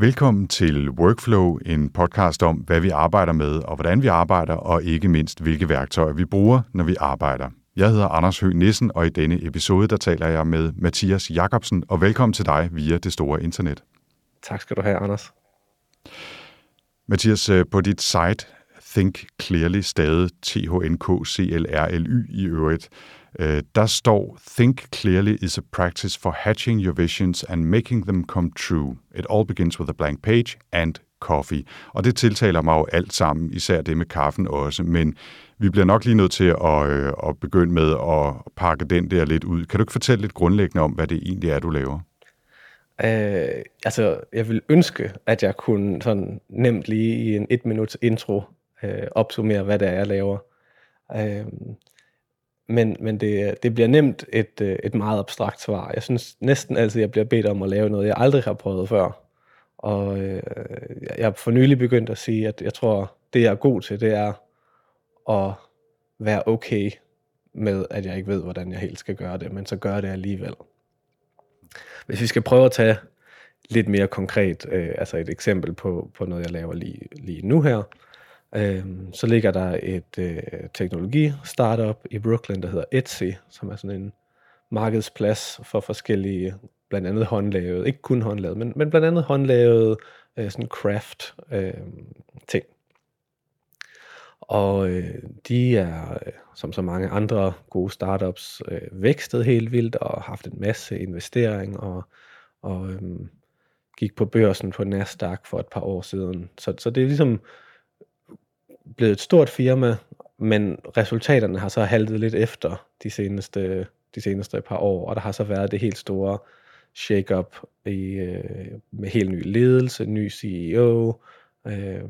Velkommen til Workflow, en podcast om, hvad vi arbejder med og hvordan vi arbejder, og ikke mindst, hvilke værktøjer vi bruger, når vi arbejder. Jeg hedder Anders Høgh Nissen, og i denne episode der taler jeg med Mathias Jakobsen, og velkommen til dig via det store internet. Tak skal du have, Anders. Mathias, øh, på dit site Think Clearly, stadig T-H-N-K-C-L-R-L-Y i øvrigt, øh, der står, Think clearly is a practice for hatching your visions and making them come true. It all begins with a blank page and coffee. Og det tiltaler mig jo alt sammen, især det med kaffen også, men vi bliver nok lige nødt til at, øh, at begynde med at pakke den der lidt ud. Kan du ikke fortælle lidt grundlæggende om, hvad det egentlig er, du laver? Øh, altså, jeg vil ønske, at jeg kunne sådan nemt lige i en et minuts intro øh, opsummere, hvad det er, jeg laver. Øh, men men det, det bliver nemt et, øh, et meget abstrakt svar. Jeg synes næsten altid, jeg bliver bedt om at lave noget, jeg aldrig har prøvet før. Og øh, jeg har for nylig begyndt at sige, at jeg tror, det jeg er god til, det er at være okay med, at jeg ikke ved, hvordan jeg helt skal gøre det, men så gør det alligevel. Hvis vi skal prøve at tage lidt mere konkret, øh, altså et eksempel på, på noget, jeg laver lige, lige nu her, øh, så ligger der et øh, teknologi-startup i Brooklyn, der hedder Etsy, som er sådan en markedsplads for forskellige, blandt andet håndlavet, ikke kun håndlavet, men, men blandt andet håndlavet øh, sådan craft øh, ting. Og øh, de er, øh, som så mange andre gode startups, øh, vækstet helt vildt og haft en masse investering og, og øh, gik på børsen på Nasdaq for et par år siden. Så, så det er ligesom blevet et stort firma, men resultaterne har så haltet lidt efter de seneste, de seneste par år, og der har så været det helt store shake-up i, øh, med helt ny ledelse, ny CEO, øh,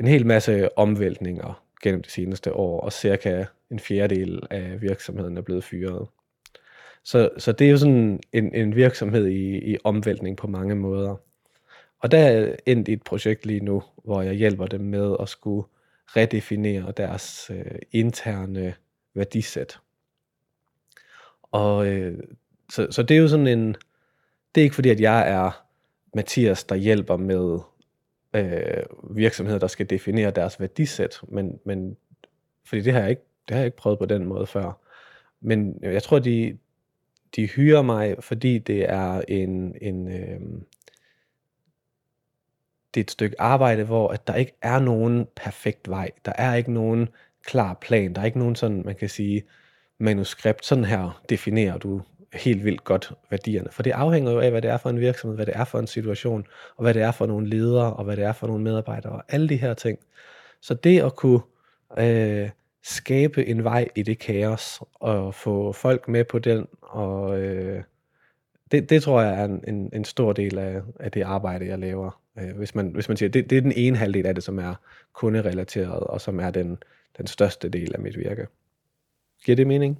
en hel masse omvæltninger gennem de seneste år, og cirka en fjerdedel af virksomheden er blevet fyret. Så, så det er jo sådan en, en virksomhed i, i omvæltning på mange måder. Og der er endt i et projekt lige nu, hvor jeg hjælper dem med at skulle redefinere deres øh, interne værdisæt. Og øh, så, så det er jo sådan en, det er ikke fordi, at jeg er Mathias, der hjælper med øh, virksomheder, der skal definere deres værdisæt, men, men fordi det har jeg ikke, det har jeg ikke prøvet på den måde før. Men jeg tror, de, de hyrer mig, fordi det er en, en øh, det er et stykke arbejde, hvor at der ikke er nogen perfekt vej. Der er ikke nogen klar plan. Der er ikke nogen sådan, man kan sige, manuskript. Sådan her definerer du helt vildt godt værdierne. For det afhænger jo af, hvad det er for en virksomhed, hvad det er for en situation, og hvad det er for nogle ledere, og hvad det er for nogle medarbejdere, og alle de her ting. Så det at kunne øh, skabe en vej i det kaos, og få folk med på den, og øh, det, det tror jeg er en, en, en stor del af, af det arbejde, jeg laver. Øh, hvis, man, hvis man siger, det, det er den ene halvdel af det, som er kunderelateret, og som er den, den største del af mit virke. Giver det mening?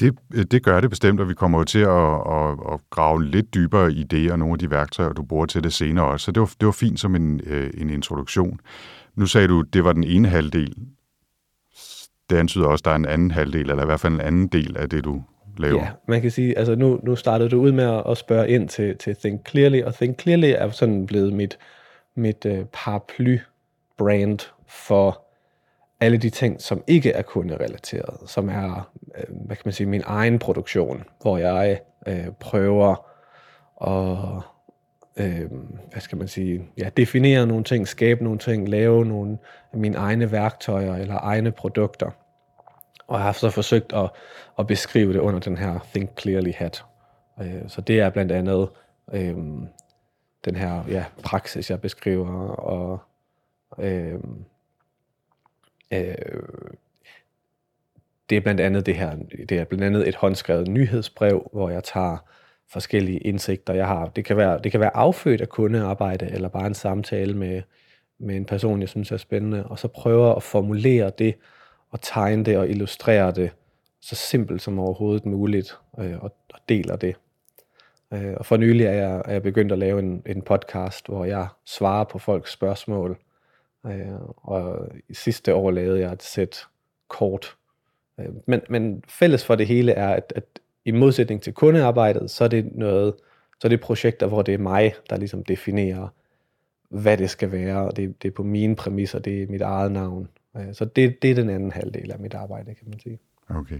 Det, det gør det bestemt, og vi kommer jo til at, at, at grave lidt dybere i det og nogle af de værktøjer, du bruger til det senere også. Så det var, det var fint som en, øh, en introduktion. Nu sagde du, det var den ene halvdel. Det antyder også, at der er en anden halvdel, eller i hvert fald en anden del af det, du laver. Ja, man kan sige, altså nu, nu startede du ud med at spørge ind til, til Think Clearly, og Think Clearly er sådan blevet mit, mit uh, paraply-brand for alle de ting, som ikke er kunderelateret, som er, øh, hvad kan man sige, min egen produktion, hvor jeg øh, prøver at, øh, hvad skal man sige, ja, definere nogle ting, skabe nogle ting, lave nogle af mine egne værktøjer eller egne produkter. Og har så forsøgt at, at beskrive det under den her Think Clearly hat. Øh, så det er blandt andet øh, den her ja, praksis, jeg beskriver, og øh, Øh, det er blandt andet det her, det er blandt andet et håndskrevet nyhedsbrev, hvor jeg tager forskellige indsigter, jeg har. Det kan være, det kan være affødt af kundearbejde, eller bare en samtale med, med en person, jeg synes er spændende, og så prøver at formulere det, at tegne det og illustrere det så simpelt som overhovedet muligt, øh, og, og deler det. Øh, og for nylig er jeg, er jeg begyndt at lave en, en podcast, hvor jeg svarer på folks spørgsmål, Øh, og i sidste år lavede jeg et sæt kort. Øh, men, men fælles for det hele er, at, at i modsætning til kundearbejdet, så er det noget så det er projekter, hvor det er mig, der ligesom definerer, hvad det skal være, og det, det er på mine præmisser, det er mit eget navn. Øh, så det, det er den anden halvdel af mit arbejde, kan man sige. Okay.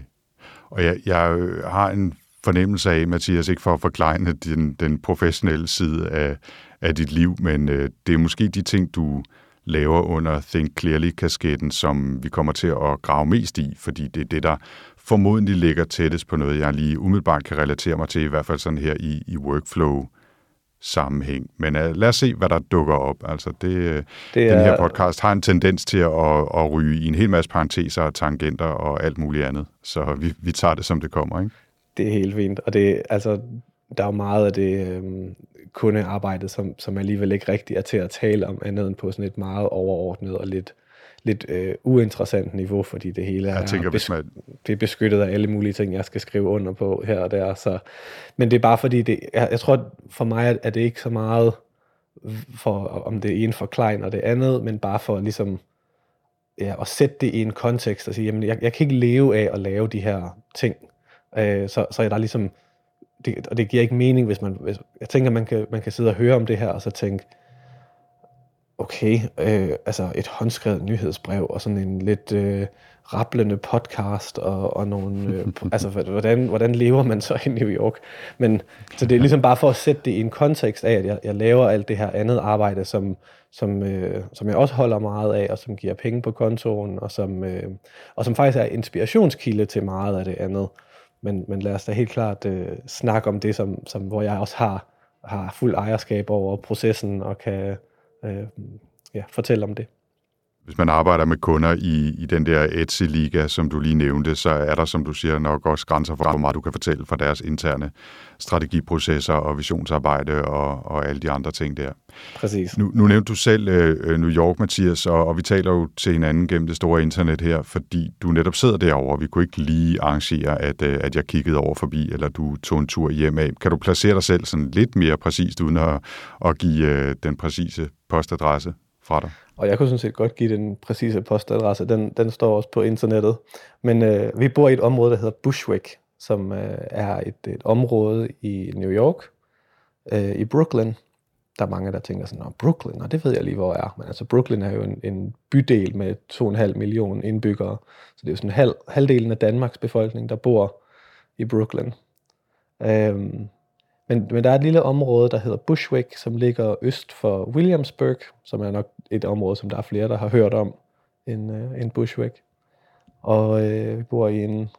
Og jeg, jeg øh, har en fornemmelse af, Mathias, ikke for at forklejne den, den professionelle side af, af dit liv, men øh, det er måske de ting, du laver under Think Clearly-kasketten, som vi kommer til at grave mest i, fordi det er det, der formodentlig ligger tættest på noget, jeg lige umiddelbart kan relatere mig til, i hvert fald sådan her i, i workflow sammenhæng. Men uh, lad os se, hvad der dukker op. Altså det, øh, det er... Den her podcast har en tendens til at, at, ryge i en hel masse parenteser og tangenter og alt muligt andet. Så vi, vi tager det, som det kommer. Ikke? Det er helt fint. Og det, altså, der er jo meget af det øhm, kundearbejde, som, som alligevel ikke rigtig er til at tale om, andet end på sådan et meget overordnet og lidt lidt øh, uinteressant niveau, fordi det hele er, tænker, bes- man... det er beskyttet af alle mulige ting, jeg skal skrive under på her og der. Så, men det er bare fordi, det, jeg, jeg tror, at for mig er det ikke så meget for, om det ene forklejner det andet, men bare for ligesom ja, at sætte det i en kontekst og sige, jamen jeg, jeg kan ikke leve af at lave de her ting. Øh, så, så er der ligesom, det, og det giver ikke mening, hvis man, hvis, jeg tænker, man kan, man kan sidde og høre om det her, og så tænke, okay, øh, altså et håndskrevet nyhedsbrev og sådan en lidt øh, rapplende podcast og, og nogle, øh, altså hvordan, hvordan lever man så i New York? Men så det er ligesom bare for at sætte det i en kontekst af, at jeg, jeg laver alt det her andet arbejde, som, som, øh, som jeg også holder meget af, og som giver penge på kontoen, og som, øh, og som faktisk er inspirationskilde til meget af det andet. Men, men lad os da helt klart øh, snakke om det, som, som, hvor jeg også har, har fuld ejerskab over processen og kan øh, ja, fortælle om det. Hvis man arbejder med kunder i, i den der Etsy-liga, som du lige nævnte, så er der, som du siger, nok også grænser for, hvor meget du kan fortælle fra deres interne strategiprocesser og visionsarbejde og, og alle de andre ting der. Præcis. Nu, nu nævnte du selv øh, New York, Mathias, og, og vi taler jo til hinanden gennem det store internet her, fordi du netop sidder derovre. Vi kunne ikke lige arrangere, at, øh, at jeg kiggede over forbi, eller du tog en tur hjem af. Kan du placere dig selv sådan lidt mere præcist, uden at, at give øh, den præcise postadresse fra dig? Og jeg kunne sådan set godt give den præcise postadresse. Den, den står også på internettet. Men øh, vi bor i et område, der hedder Bushwick, som øh, er et, et område i New York, øh, i Brooklyn. Der er mange, der tænker sådan, Brooklyn, og det ved jeg lige, hvor jeg er. Men altså, Brooklyn er jo en, en bydel med 2,5 millioner indbyggere. Så det er jo sådan halv, halvdelen af Danmarks befolkning, der bor i Brooklyn. Øhm, men, men der er et lille område, der hedder Bushwick, som ligger øst for Williamsburg, som er nok et område, som der er flere, der har hørt om, end, uh, end Bushwick. Og øh, vi bor i en,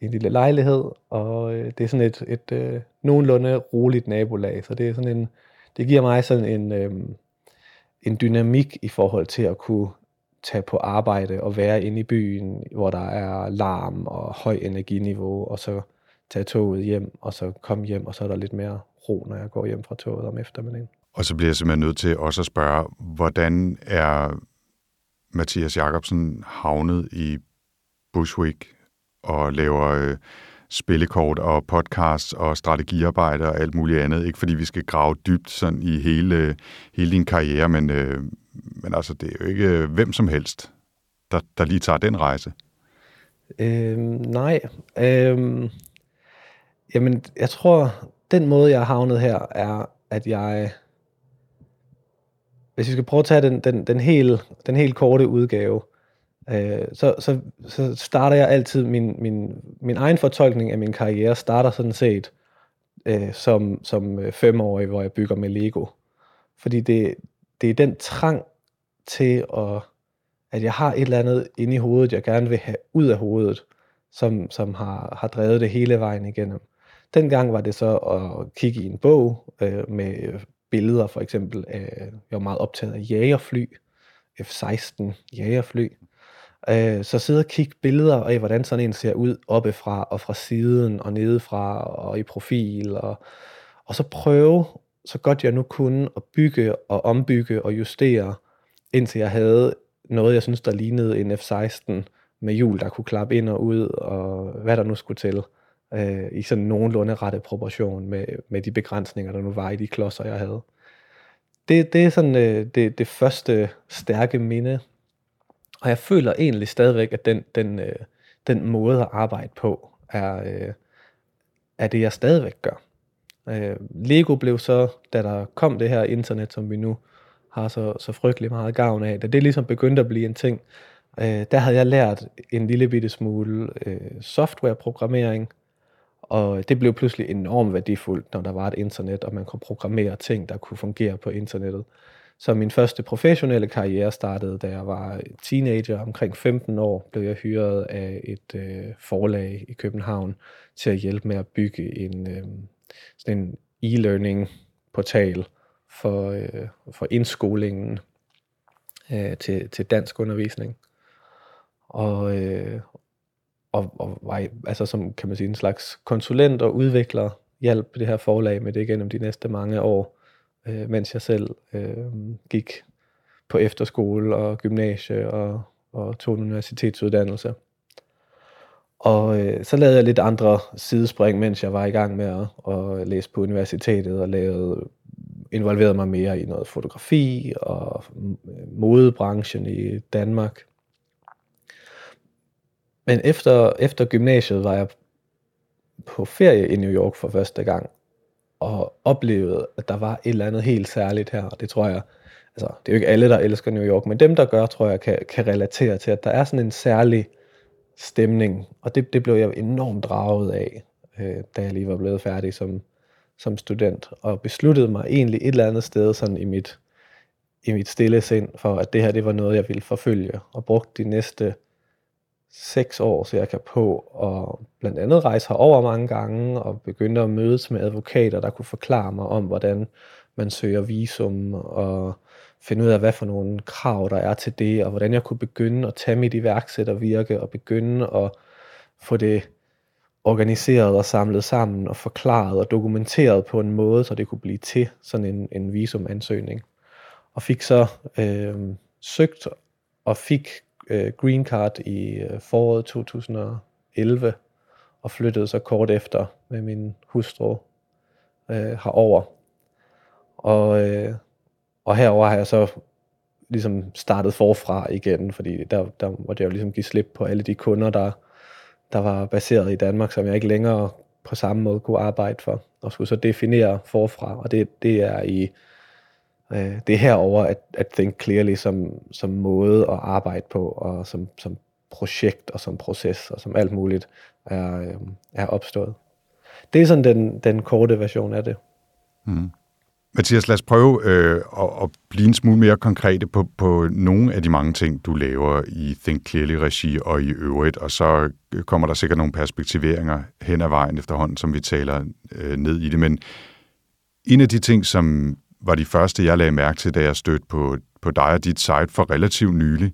en lille lejlighed, og øh, det er sådan et, et øh, nogenlunde roligt nabolag, så det er sådan en, det giver mig sådan en, øh, en dynamik i forhold til at kunne tage på arbejde og være inde i byen, hvor der er larm og høj energiniveau, og så tage toget hjem, og så komme hjem, og så er der lidt mere ro, når jeg går hjem fra toget om eftermiddagen. Og så bliver jeg simpelthen nødt til også at spørge, hvordan er Mathias Jacobsen havnet i Bushwick og laver øh, spillekort og podcasts og strategiarbejde og alt muligt andet. Ikke fordi vi skal grave dybt sådan i hele, hele din karriere, men, øh, men altså, det er jo ikke øh, hvem som helst, der, der lige tager den rejse. Øhm, nej. Øhm, Jamen, jeg tror, den måde, jeg har havnet her, er, at jeg... Hvis vi skal prøve at tage den, den, den, helt, den helt korte udgave, øh, så, så, så starter jeg altid min, min, min egen fortolkning af min karriere, starter sådan set øh, som, som øh, femårig, hvor jeg bygger med Lego. Fordi det, det er den trang til, at, at jeg har et eller andet inde i hovedet, jeg gerne vil have ud af hovedet, som, som har, har drevet det hele vejen igennem. Dengang var det så at kigge i en bog øh, med øh, billeder for eksempel af, jeg var meget optaget af jagerfly, F-16 jagerfly. Øh, så sidde og kigge billeder af, hvordan sådan en ser ud oppefra og fra siden og nedefra og i profil. Og, og så prøve, så godt jeg nu kunne, at bygge og ombygge og justere, indtil jeg havde noget, jeg synes, der lignede en F-16 med hjul, der kunne klappe ind og ud, og hvad der nu skulle til øh, i sådan nogenlunde rette proportion med, med de begrænsninger, der nu var i de klodser, jeg havde. Det, det er sådan øh, det, det første stærke minde, og jeg føler egentlig stadigvæk, at den, den, øh, den måde at arbejde på er, øh, er det, jeg stadigvæk gør. Øh, Lego blev så, da der kom det her internet, som vi nu har så, så frygtelig meget gavn af, da det ligesom begyndte at blive en ting, øh, der havde jeg lært en lille bitte smule øh, softwareprogrammering, og det blev pludselig enormt værdifuldt, når der var et internet, og man kunne programmere ting, der kunne fungere på internettet. Så min første professionelle karriere startede, da jeg var teenager. Omkring 15 år blev jeg hyret af et øh, forlag i København til at hjælpe med at bygge en, øh, sådan en e-learning portal for, øh, for indskolingen øh, til, til dansk undervisning. Og, øh, og, og var altså som kan man sige en slags konsulent og udvikler hjælp det her forlag med det gennem de næste mange år, øh, mens jeg selv øh, gik på efterskole og gymnasie og, og tog en universitetsuddannelse. Og øh, så lavede jeg lidt andre sidespring, mens jeg var i gang med at, at læse på universitetet og lavede, involverede mig mere i noget fotografi og øh, modebranchen i Danmark. Men efter, efter gymnasiet var jeg på ferie i New York for første gang, og oplevede, at der var et eller andet helt særligt her, og det tror jeg, altså det er jo ikke alle, der elsker New York, men dem, der gør, tror jeg, kan, kan relatere til, at der er sådan en særlig stemning, og det, det blev jeg enormt draget af, øh, da jeg lige var blevet færdig som, som student, og besluttede mig egentlig et eller andet sted sådan i mit, i mit stille sind, for at det her, det var noget, jeg ville forfølge, og brugte de næste seks år cirka på og blandt andet rejse herover mange gange og begyndte at mødes med advokater, der kunne forklare mig om, hvordan man søger visum og finde ud af, hvad for nogle krav der er til det, og hvordan jeg kunne begynde at tage mit iværksættervirke og begynde at få det organiseret og samlet sammen og forklaret og dokumenteret på en måde, så det kunne blive til sådan en, en visumansøgning. Og fik så øh, søgt og fik øh, green card i øh, foråret 2011 og flyttede så kort efter med min hustru øh, herover. Og, øh, og herover har jeg så ligesom startet forfra igen, fordi der, der måtte jeg jo ligesom give slip på alle de kunder, der, der var baseret i Danmark, som jeg ikke længere på samme måde kunne arbejde for, og skulle så definere forfra, og det, det er i Øh, det er herover at, at Think Clearly som, som måde at arbejde på, og som, som projekt, og som proces, og som alt muligt er, øh, er opstået. Det er sådan den, den korte version af det. Mm. Mathias, lad os prøve øh, at, at blive en smule mere konkrete på, på nogle af de mange ting, du laver i Think Clearly-regi og i øvrigt, og så kommer der sikkert nogle perspektiveringer hen ad vejen efterhånden, som vi taler øh, ned i det. Men en af de ting, som var de første, jeg lagde mærke til, da jeg stødte på, på dig og dit site for relativt nylig,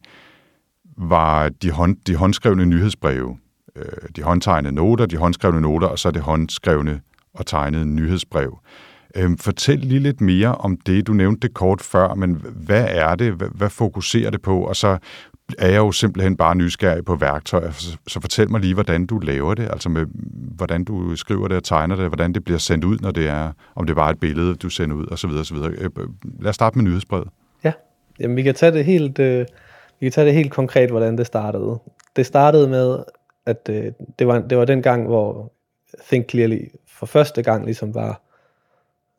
var de, hånd, de håndskrevne nyhedsbreve. Øh, de håndtegnede noter, de håndskrevne noter, og så det håndskrevne og tegnede nyhedsbrev. Øh, fortæl lige lidt mere om det. Du nævnte det kort før, men hvad er det? Hvad, hvad fokuserer det på? Og så er jeg jo simpelthen bare nysgerrig på værktøjer, så fortæl mig lige, hvordan du laver det, altså med, hvordan du skriver det og tegner det, hvordan det bliver sendt ud, når det er, om det bare et billede, du sender ud, osv. osv. Øh, øh, lad os starte med nyhedsbrevet. Ja, Jamen, vi kan tage det helt, øh, vi kan tage det helt konkret, hvordan det startede. Det startede med, at øh, det, var, det var den gang, hvor Think Clearly for første gang ligesom var,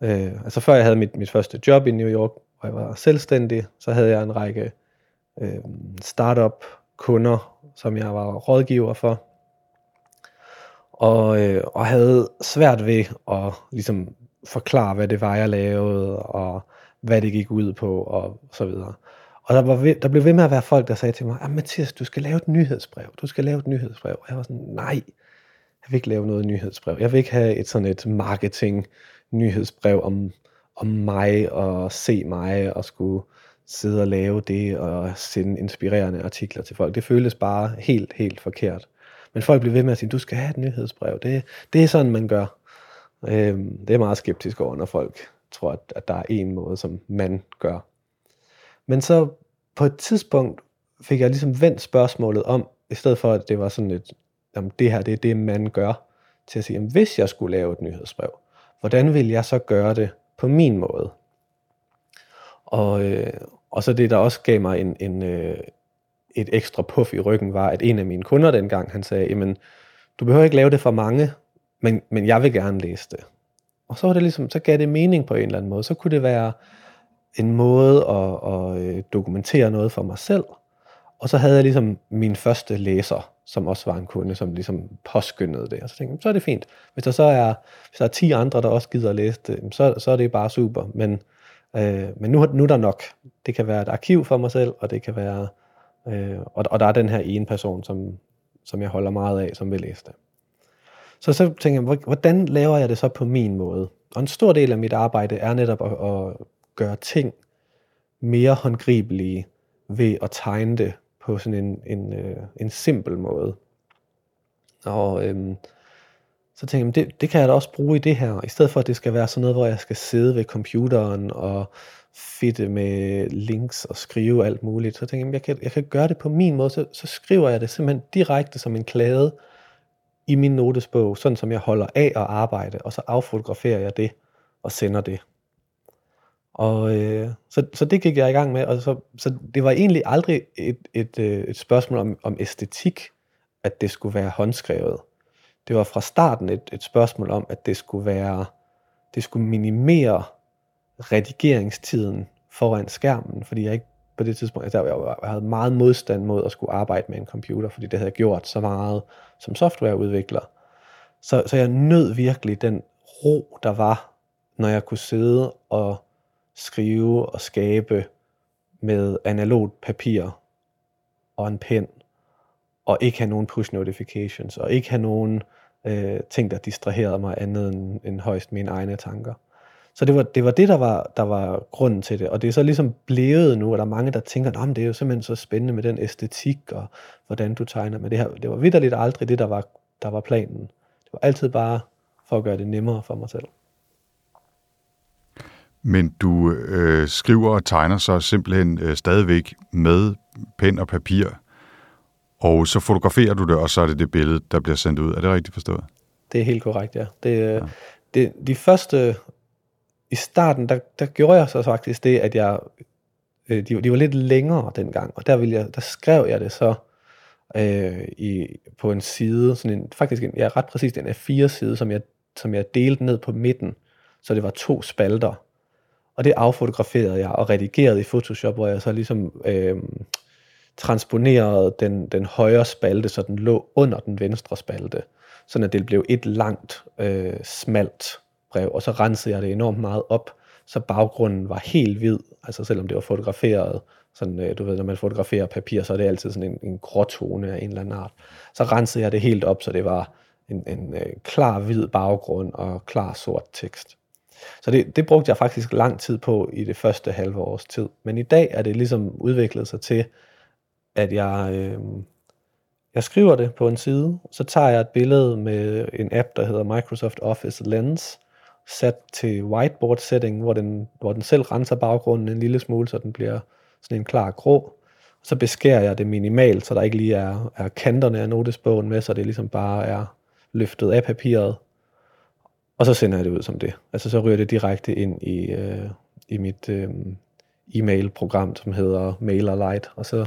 øh, altså før jeg havde mit, mit første job i New York, hvor jeg var selvstændig, så havde jeg en række øh, startup kunder, som jeg var rådgiver for. Og, øh, og havde svært ved at ligesom forklare, hvad det var, jeg lavede, og hvad det gik ud på, og så videre. Og der, var ved, der blev ved med at være folk, der sagde til mig, ah, Mathias, du skal lave et nyhedsbrev. Du skal lave et nyhedsbrev. Og jeg var sådan, nej, jeg vil ikke lave noget nyhedsbrev. Jeg vil ikke have et sådan et marketing nyhedsbrev om, om mig og se mig og skulle sidde og lave det og sende inspirerende artikler til folk. Det føles bare helt, helt forkert. Men folk bliver ved med at sige, du skal have et nyhedsbrev. Det, det er sådan, man gør. Øhm, det er meget skeptisk over, når folk tror, at, at der er en måde, som man gør. Men så på et tidspunkt fik jeg ligesom vendt spørgsmålet om, i stedet for at det var sådan et, jamen det her det er det, man gør, til at sige, jamen hvis jeg skulle lave et nyhedsbrev, hvordan vil jeg så gøre det på min måde? Og, øh, og så det, der også gav mig en, en, øh, et ekstra puff i ryggen, var, at en af mine kunder dengang, han sagde, jamen, du behøver ikke lave det for mange, men, men jeg vil gerne læse det. Og så var det ligesom, så gav det mening på en eller anden måde. Så kunne det være en måde at, at øh, dokumentere noget for mig selv. Og så havde jeg ligesom min første læser, som også var en kunde, som ligesom påskyndede det. Og så tænkte jeg, så er det fint. Hvis der så er, hvis der er 10 andre, der også gider at læse det, så, så er det bare super. Men, øh, men nu, nu er der nok. Det kan være et arkiv for mig selv, og det kan være, øh, og, og der er den her ene person, som, som jeg holder meget af, som vil læse det. Så så tænker jeg, hvordan laver jeg det så på min måde? Og en stor del af mit arbejde er netop at, at gøre ting mere håndgribelige ved at tegne det på sådan en, en, øh, en simpel måde. Og øhm, så tænkte jeg, det, det kan jeg da også bruge i det her, i stedet for at det skal være sådan noget, hvor jeg skal sidde ved computeren og fitte med links og skrive alt muligt. Så tænkte jeg, jeg kan, jeg kan gøre det på min måde, så, så skriver jeg det simpelthen direkte som en klade i min notesbog, sådan som jeg holder af at arbejde, og så affotograferer jeg det og sender det. Og øh, så, så det gik jeg i gang med, og så, så det var egentlig aldrig et, et, øh, et spørgsmål om, om æstetik, at det skulle være håndskrevet. Det var fra starten et, et spørgsmål om, at det skulle være, det skulle minimere redigeringstiden foran skærmen, fordi jeg ikke på det tidspunkt, altså jeg, jeg havde meget modstand mod at skulle arbejde med en computer, fordi det havde jeg gjort så meget som softwareudvikler. Så, så jeg nød virkelig den ro, der var, når jeg kunne sidde og skrive og skabe med analogt papir og en pen, og ikke have nogen push notifications, og ikke have nogen øh, ting, der distraherede mig andet end, end højst mine egne tanker. Så det var det, var det der, var, der var grunden til det. Og det er så ligesom blevet nu, at der er mange, der tænker, at det er jo simpelthen så spændende med den æstetik, og hvordan du tegner. Men det, her, det var vidderligt aldrig det, der var, der var planen. Det var altid bare for at gøre det nemmere for mig selv. Men du øh, skriver og tegner så simpelthen øh, stadigvæk med pen og papir, og så fotograferer du det, og så er det det billede, der bliver sendt ud. Er det rigtigt forstået? Det er helt korrekt, ja. Det, ja. det, de første i starten, der, der gjorde jeg så faktisk det, at jeg, øh, de, de var lidt længere dengang, og der, ville jeg, der skrev jeg det så øh, i, på en side, sådan en, faktisk en, ja, ret præcis en A4-side, som jeg, som jeg delte ned på midten, så det var to spalter. Og det affotograferede jeg og redigerede i Photoshop, hvor jeg så ligesom øh, transponerede den, den højre spalte, så den lå under den venstre spalte, sådan at det blev et langt, øh, smalt brev, og så rensede jeg det enormt meget op, så baggrunden var helt hvid, altså selvom det var fotograferet, sådan, øh, du ved, når man fotograferer papir, så er det altid sådan en, en gråtone af en eller anden art. Så rensede jeg det helt op, så det var en, en øh, klar hvid baggrund og klar sort tekst. Så det, det brugte jeg faktisk lang tid på i det første halve års tid. Men i dag er det ligesom udviklet sig til, at jeg, øh, jeg skriver det på en side, så tager jeg et billede med en app, der hedder Microsoft Office Lens, sat til whiteboard setting, hvor den, hvor den selv renser baggrunden en lille smule, så den bliver sådan en klar grå. Så beskærer jeg det minimalt, så der ikke lige er, er kanterne af notesbogen med, så det ligesom bare er løftet af papiret. Og så sender jeg det ud som det. Altså så ryger det direkte ind i, øh, i mit øh, e-mail-program, som hedder MailerLite, og så,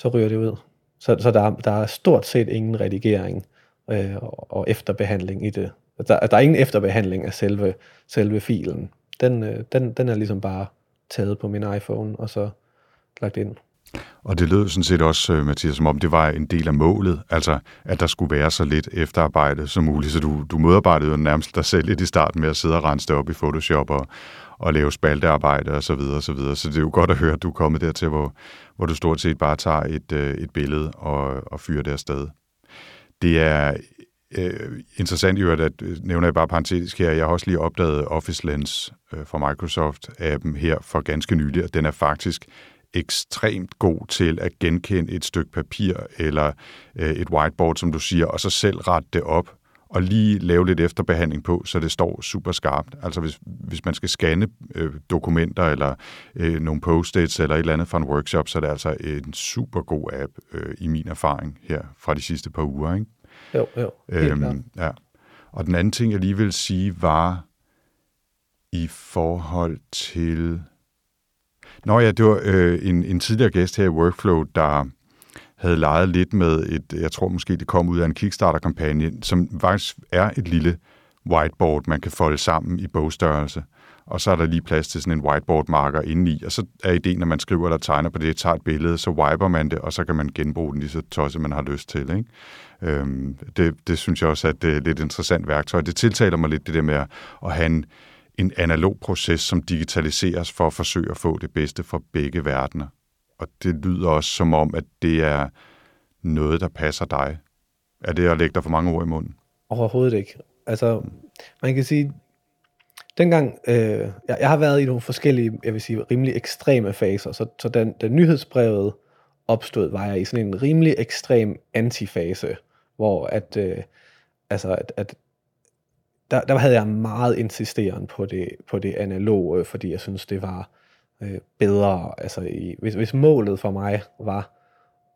så ryger det ud. Så, så der, der er stort set ingen redigering øh, og efterbehandling i det. Der, der er ingen efterbehandling af selve, selve filen. Den, øh, den, den er ligesom bare taget på min iPhone, og så lagt ind. Og det lød sådan set også, øh, Mathias, som om det var en del af målet, altså at der skulle være så lidt efterarbejde som muligt, så du, du modarbejdede jo nærmest dig selv lidt i starten med at sidde og rense det op i Photoshop og, og lave spaltearbejde og så videre og så videre. Så det er jo godt at høre, at du er kommet dertil, hvor, hvor du stort set bare tager et, øh, et billede og, og fyrer det afsted. Det er øh, interessant i øvrigt, at øh, nævner jeg bare parentetisk her, jeg har også lige opdaget Office Lens øh, fra Microsoft-appen her for ganske nylig, og den er faktisk ekstremt god til at genkende et stykke papir eller øh, et whiteboard, som du siger, og så selv rette det op og lige lave lidt efterbehandling på, så det står super skarpt. Altså hvis, hvis man skal scanne øh, dokumenter eller øh, nogle post-its eller et eller andet fra en workshop, så er det altså en super god app øh, i min erfaring her fra de sidste par uger. Ikke? Jo, jo. Øhm, ja. Og den anden ting, jeg lige vil sige, var i forhold til... Nå ja, det var øh, en, en tidligere gæst her i Workflow, der havde leget lidt med et, jeg tror måske det kom ud af en Kickstarter-kampagne, som faktisk er et lille whiteboard, man kan folde sammen i bogstørrelse. Og så er der lige plads til sådan en whiteboard-marker indeni, og så er ideen, når man skriver eller tegner på det, tager et billede, så wiper man det, og så kan man genbruge den lige så tosset, man har lyst til. Ikke? Øhm, det, det synes jeg også at det er et, et lidt interessant værktøj. Det tiltaler mig lidt det der med at have en, en analog proces, som digitaliseres for at forsøge at få det bedste fra begge verdener. Og det lyder også som om, at det er noget, der passer dig. Er det at lægge dig for mange ord i munden? Overhovedet ikke. Altså, man kan sige, dengang, øh, jeg, jeg har været i nogle forskellige, jeg vil sige, rimelig ekstreme faser, så, så den, den nyhedsbrevet opstod, var jeg i sådan en rimelig ekstrem antifase, hvor at, øh, altså, at, at der, der havde jeg meget insisterende på det, på det analoge, fordi jeg synes, det var øh, bedre. Altså, i, hvis, hvis målet for mig var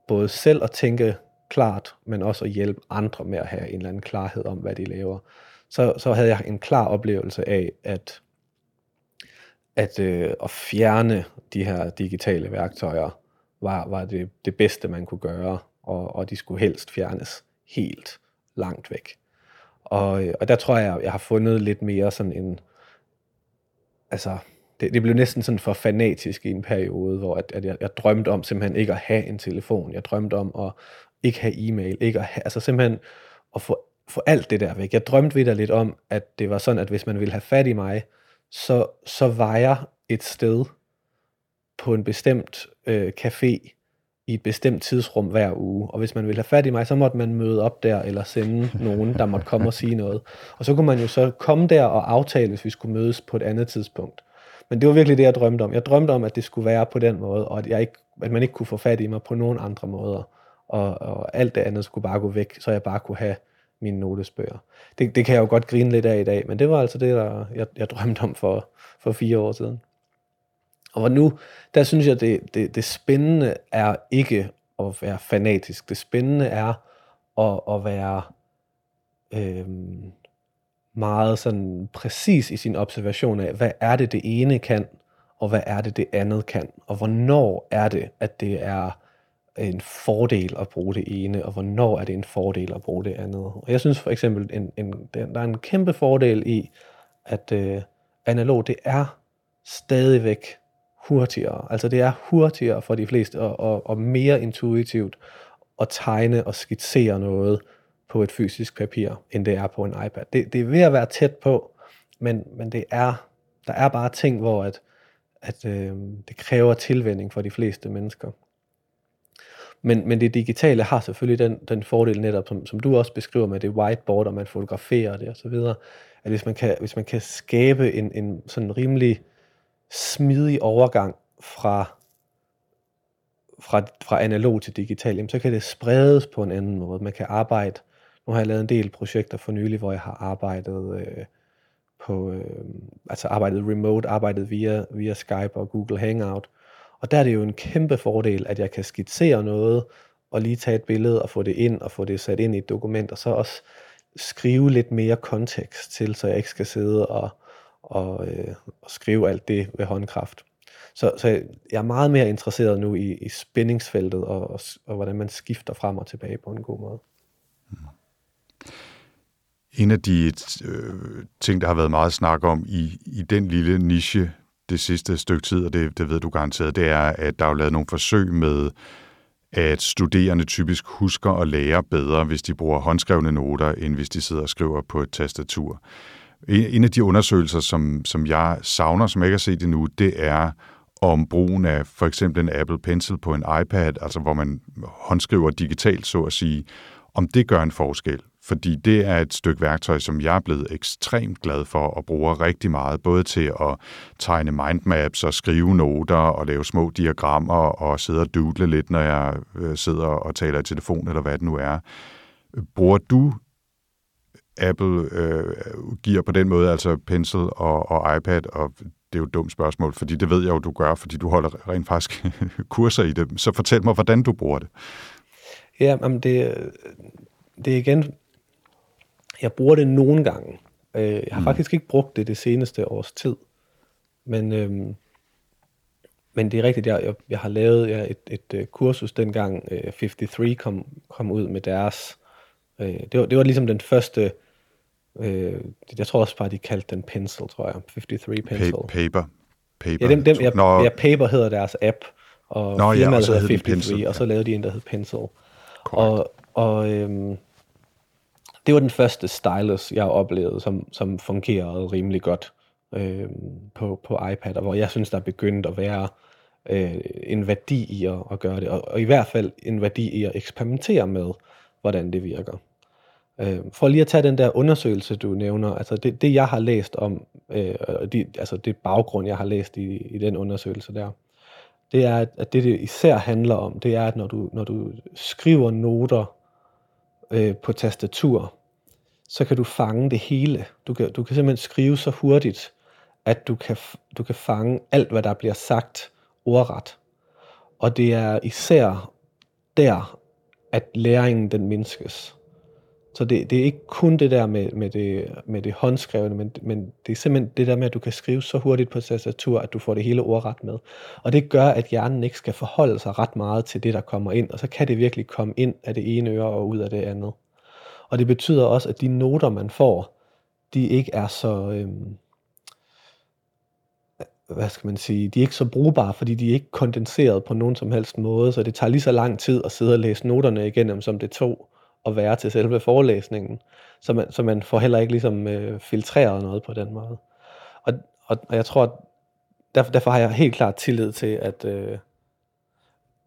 både selv at tænke klart, men også at hjælpe andre med at have en eller anden klarhed om, hvad de laver, så, så havde jeg en klar oplevelse af, at, at, øh, at fjerne de her digitale værktøjer var, var det, det bedste, man kunne gøre, og, og de skulle helst fjernes helt langt væk. Og, øh, og der tror jeg, jeg har fundet lidt mere sådan en, altså, det, det blev næsten sådan for fanatisk i en periode, hvor at, at jeg, jeg drømte om simpelthen ikke at have en telefon. Jeg drømte om at ikke have e-mail, ikke at have, altså simpelthen at få, få alt det der væk. Jeg drømte videre lidt om, at det var sådan, at hvis man ville have fat i mig, så, så var jeg et sted på en bestemt øh, café i et bestemt tidsrum hver uge. Og hvis man ville have fat i mig, så måtte man møde op der, eller sende nogen, der måtte komme og sige noget. Og så kunne man jo så komme der og aftale, hvis vi skulle mødes på et andet tidspunkt. Men det var virkelig det, jeg drømte om. Jeg drømte om, at det skulle være på den måde, og at, jeg ikke, at man ikke kunne få fat i mig på nogen andre måder. Og, og alt det andet skulle bare gå væk, så jeg bare kunne have mine notesbøger. Det, det kan jeg jo godt grine lidt af i dag, men det var altså det, der, jeg, jeg drømte om for, for fire år siden. Og nu, der synes jeg, det, det, det spændende er ikke at være fanatisk. Det spændende er at, at være øh, meget sådan præcis i sin observation af, hvad er det, det ene kan, og hvad er det, det andet kan, og hvornår er det, at det er en fordel at bruge det ene, og hvornår er det en fordel at bruge det andet. Og jeg synes for eksempel, en, en, der er en kæmpe fordel i, at øh, analog, det er stadigvæk hurtigere. Altså det er hurtigere for de fleste, og, og, og mere intuitivt at tegne og skitsere noget på et fysisk papir, end det er på en iPad. Det, det er ved at være tæt på, men, men det er, der er bare ting, hvor at, at øh, det kræver tilvænning for de fleste mennesker. Men, men det digitale har selvfølgelig den, den fordel netop, som, som du også beskriver med det whiteboard, og man fotograferer det osv., at hvis man kan, hvis man kan skabe en, en sådan rimelig smidig overgang fra, fra, fra analog til digital, jamen, så kan det spredes på en anden måde. Man kan arbejde, nu har jeg lavet en del projekter for nylig, hvor jeg har arbejdet øh, på, øh, altså arbejdet remote, arbejdet via, via Skype og Google Hangout, og der er det jo en kæmpe fordel, at jeg kan skitsere noget, og lige tage et billede og få det ind, og få det sat ind i et dokument, og så også skrive lidt mere kontekst til, så jeg ikke skal sidde og, og, øh, og skrive alt det ved håndkraft. Så, så jeg er meget mere interesseret nu i, i spændingsfeltet, og, og, og hvordan man skifter frem og tilbage på en god måde. Mm. En af de øh, ting, der har været meget snak om i, i den lille niche, det sidste stykke tid, og det, det ved du garanteret, det er, at der er lavet nogle forsøg med, at studerende typisk husker og lærer bedre, hvis de bruger håndskrevne noter, end hvis de sidder og skriver på et tastatur. En af de undersøgelser, som, som jeg savner, som jeg ikke har set endnu, det er om brugen af for eksempel en Apple Pencil på en iPad, altså hvor man håndskriver digitalt, så at sige, om det gør en forskel fordi det er et stykke værktøj, som jeg er blevet ekstremt glad for og bruger rigtig meget, både til at tegne mindmaps og skrive noter og lave små diagrammer og sidde og doodle lidt, når jeg øh, sidder og taler i telefon eller hvad det nu er. Bruger du Apple øh, giver på den måde, altså Pencil og, og iPad, og det er jo et dumt spørgsmål, fordi det ved jeg jo, du gør, fordi du holder rent faktisk kurser i det. Så fortæl mig, hvordan du bruger det. Ja, men det, det er igen jeg bruger det nogle gange. Øh, jeg har mm. faktisk ikke brugt det det seneste års tid. Men, øhm, men det er rigtigt, jeg, jeg, jeg har lavet ja, et, et, et øh, kursus dengang øh, 53 kom, kom ud med deres... Øh, det, var, det var ligesom den første Øh, jeg tror også bare, de kaldte den Pencil, tror jeg. 53 Pencil. Pa- paper. paper. Ja, dem, dem, ja, Nå, ja, Paper hedder deres app, og Nå, firmaet ja, hedder 53, Pencil, og så lavede de en, der hed Pencil. Correct. Og, og øhm, det var den første stylus, jeg oplevede, som, som fungerede rimelig godt øhm, på, på iPad, og hvor jeg synes, der er begyndt at være øh, en værdi i at, at gøre det, og, og i hvert fald en værdi i at eksperimentere med, hvordan det virker. Øh, for lige at tage den der undersøgelse, du nævner, altså det, det jeg har læst om, øh, de, altså det baggrund, jeg har læst i, i den undersøgelse der, det er, at det, det især handler om, det er, at når du, når du skriver noter øh, på tastatur, så kan du fange det hele. Du kan, du kan simpelthen skrive så hurtigt, at du kan, du kan fange alt, hvad der bliver sagt ordret. Og det er især der, at læringen den mindskes. Så det, det er ikke kun det der med, med, det, med det håndskrevne, men, men det er simpelthen det der med, at du kan skrive så hurtigt på tastatur, at du får det hele ordret med. Og det gør, at hjernen ikke skal forholde sig ret meget til det, der kommer ind, og så kan det virkelig komme ind af det ene øre og ud af det andet. Og det betyder også, at de noter, man får, de ikke er så... Øhm, hvad skal man sige, de er ikke så brugbare, fordi de er ikke kondenseret på nogen som helst måde, så det tager lige så lang tid at sidde og læse noterne igennem, som det tog at være til selve forelæsningen. Så man, så man får heller ikke ligesom øh, filtreret noget på den måde. Og, og, og jeg tror, derfor, derfor har jeg helt klart tillid til, at, øh,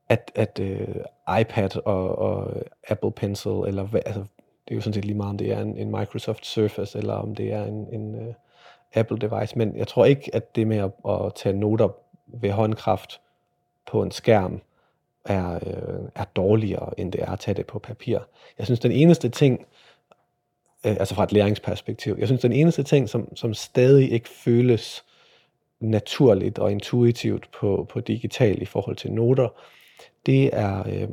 at, at øh, iPad og, og Apple Pencil, eller altså, det er jo sådan set lige meget, om det er en, en Microsoft Surface, eller om det er en, en øh, Apple device, men jeg tror ikke, at det med at, at tage noter ved håndkraft på en skærm, er, øh, er dårligere, end det er at tage det på papir. Jeg synes, den eneste ting, øh, altså fra et læringsperspektiv, jeg synes, den eneste ting, som, som stadig ikke føles naturligt og intuitivt på, på digital i forhold til noter, det er, øh,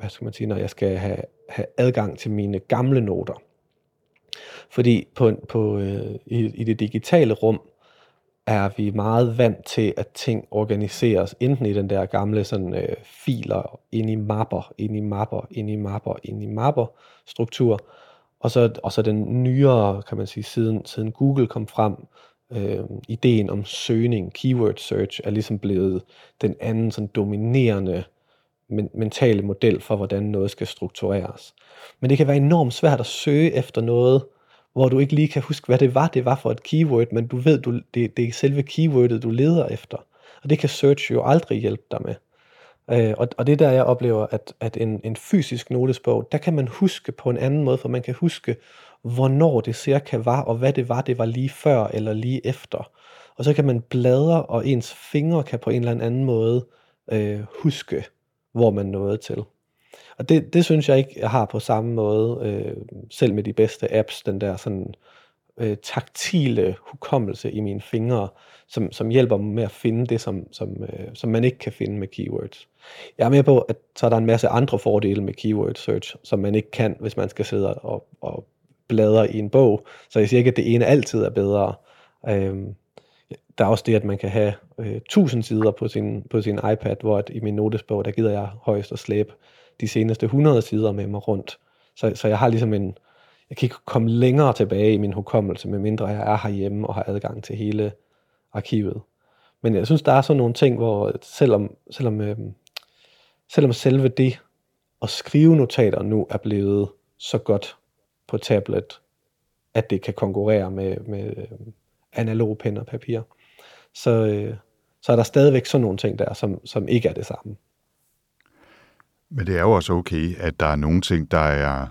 hvad skal man sige, når jeg skal have, have adgang til mine gamle noter. Fordi på, på, øh, i, i det digitale rum, er vi meget vant til, at ting organiseres enten i den der gamle sådan, øh, filer ind i mapper, ind i mapper, ind i mapper, ind i mapper struktur, og så, og så den nyere, kan man sige, siden, siden Google kom frem, øh, ideen om søgning, keyword search, er ligesom blevet den anden sådan dominerende men, mentale model for, hvordan noget skal struktureres. Men det kan være enormt svært at søge efter noget, hvor du ikke lige kan huske, hvad det var, det var for et keyword, men du ved, du, det, det er selve keywordet, du leder efter. Og det kan search jo aldrig hjælpe dig med. Øh, og, og det er der, jeg oplever, at, at en, en fysisk notesbog, der kan man huske på en anden måde, for man kan huske, hvornår det cirka var, og hvad det var, det var lige før eller lige efter. Og så kan man bladre, og ens fingre kan på en eller anden måde øh, huske, hvor man nåede til. Og det, det synes jeg ikke, jeg har på samme måde, øh, selv med de bedste apps, den der sådan øh, taktile hukommelse i mine fingre, som, som hjælper mig med at finde det, som, som, øh, som man ikke kan finde med keywords. Jeg er med på, at så er der en masse andre fordele med keyword search, som man ikke kan, hvis man skal sidde og, og bladre i en bog. Så jeg siger ikke, at det ene altid er bedre. Øh, der er også det, at man kan have øh, 1000 sider på sin, på sin iPad, hvor at i min notesbog, der gider jeg højst at slæbe de seneste 100 sider med mig rundt. Så, så jeg har ligesom en, jeg kan ikke komme længere tilbage i min hukommelse, medmindre jeg er herhjemme og har adgang til hele arkivet. Men jeg synes, der er sådan nogle ting, hvor selvom, selvom, øh, selvom selve det at skrive notater nu er blevet så godt på tablet, at det kan konkurrere med, med øh, analog pen og papir, så, øh, så er der stadigvæk sådan nogle ting der, som, som ikke er det samme. Men det er jo også okay, at der er nogle ting, der er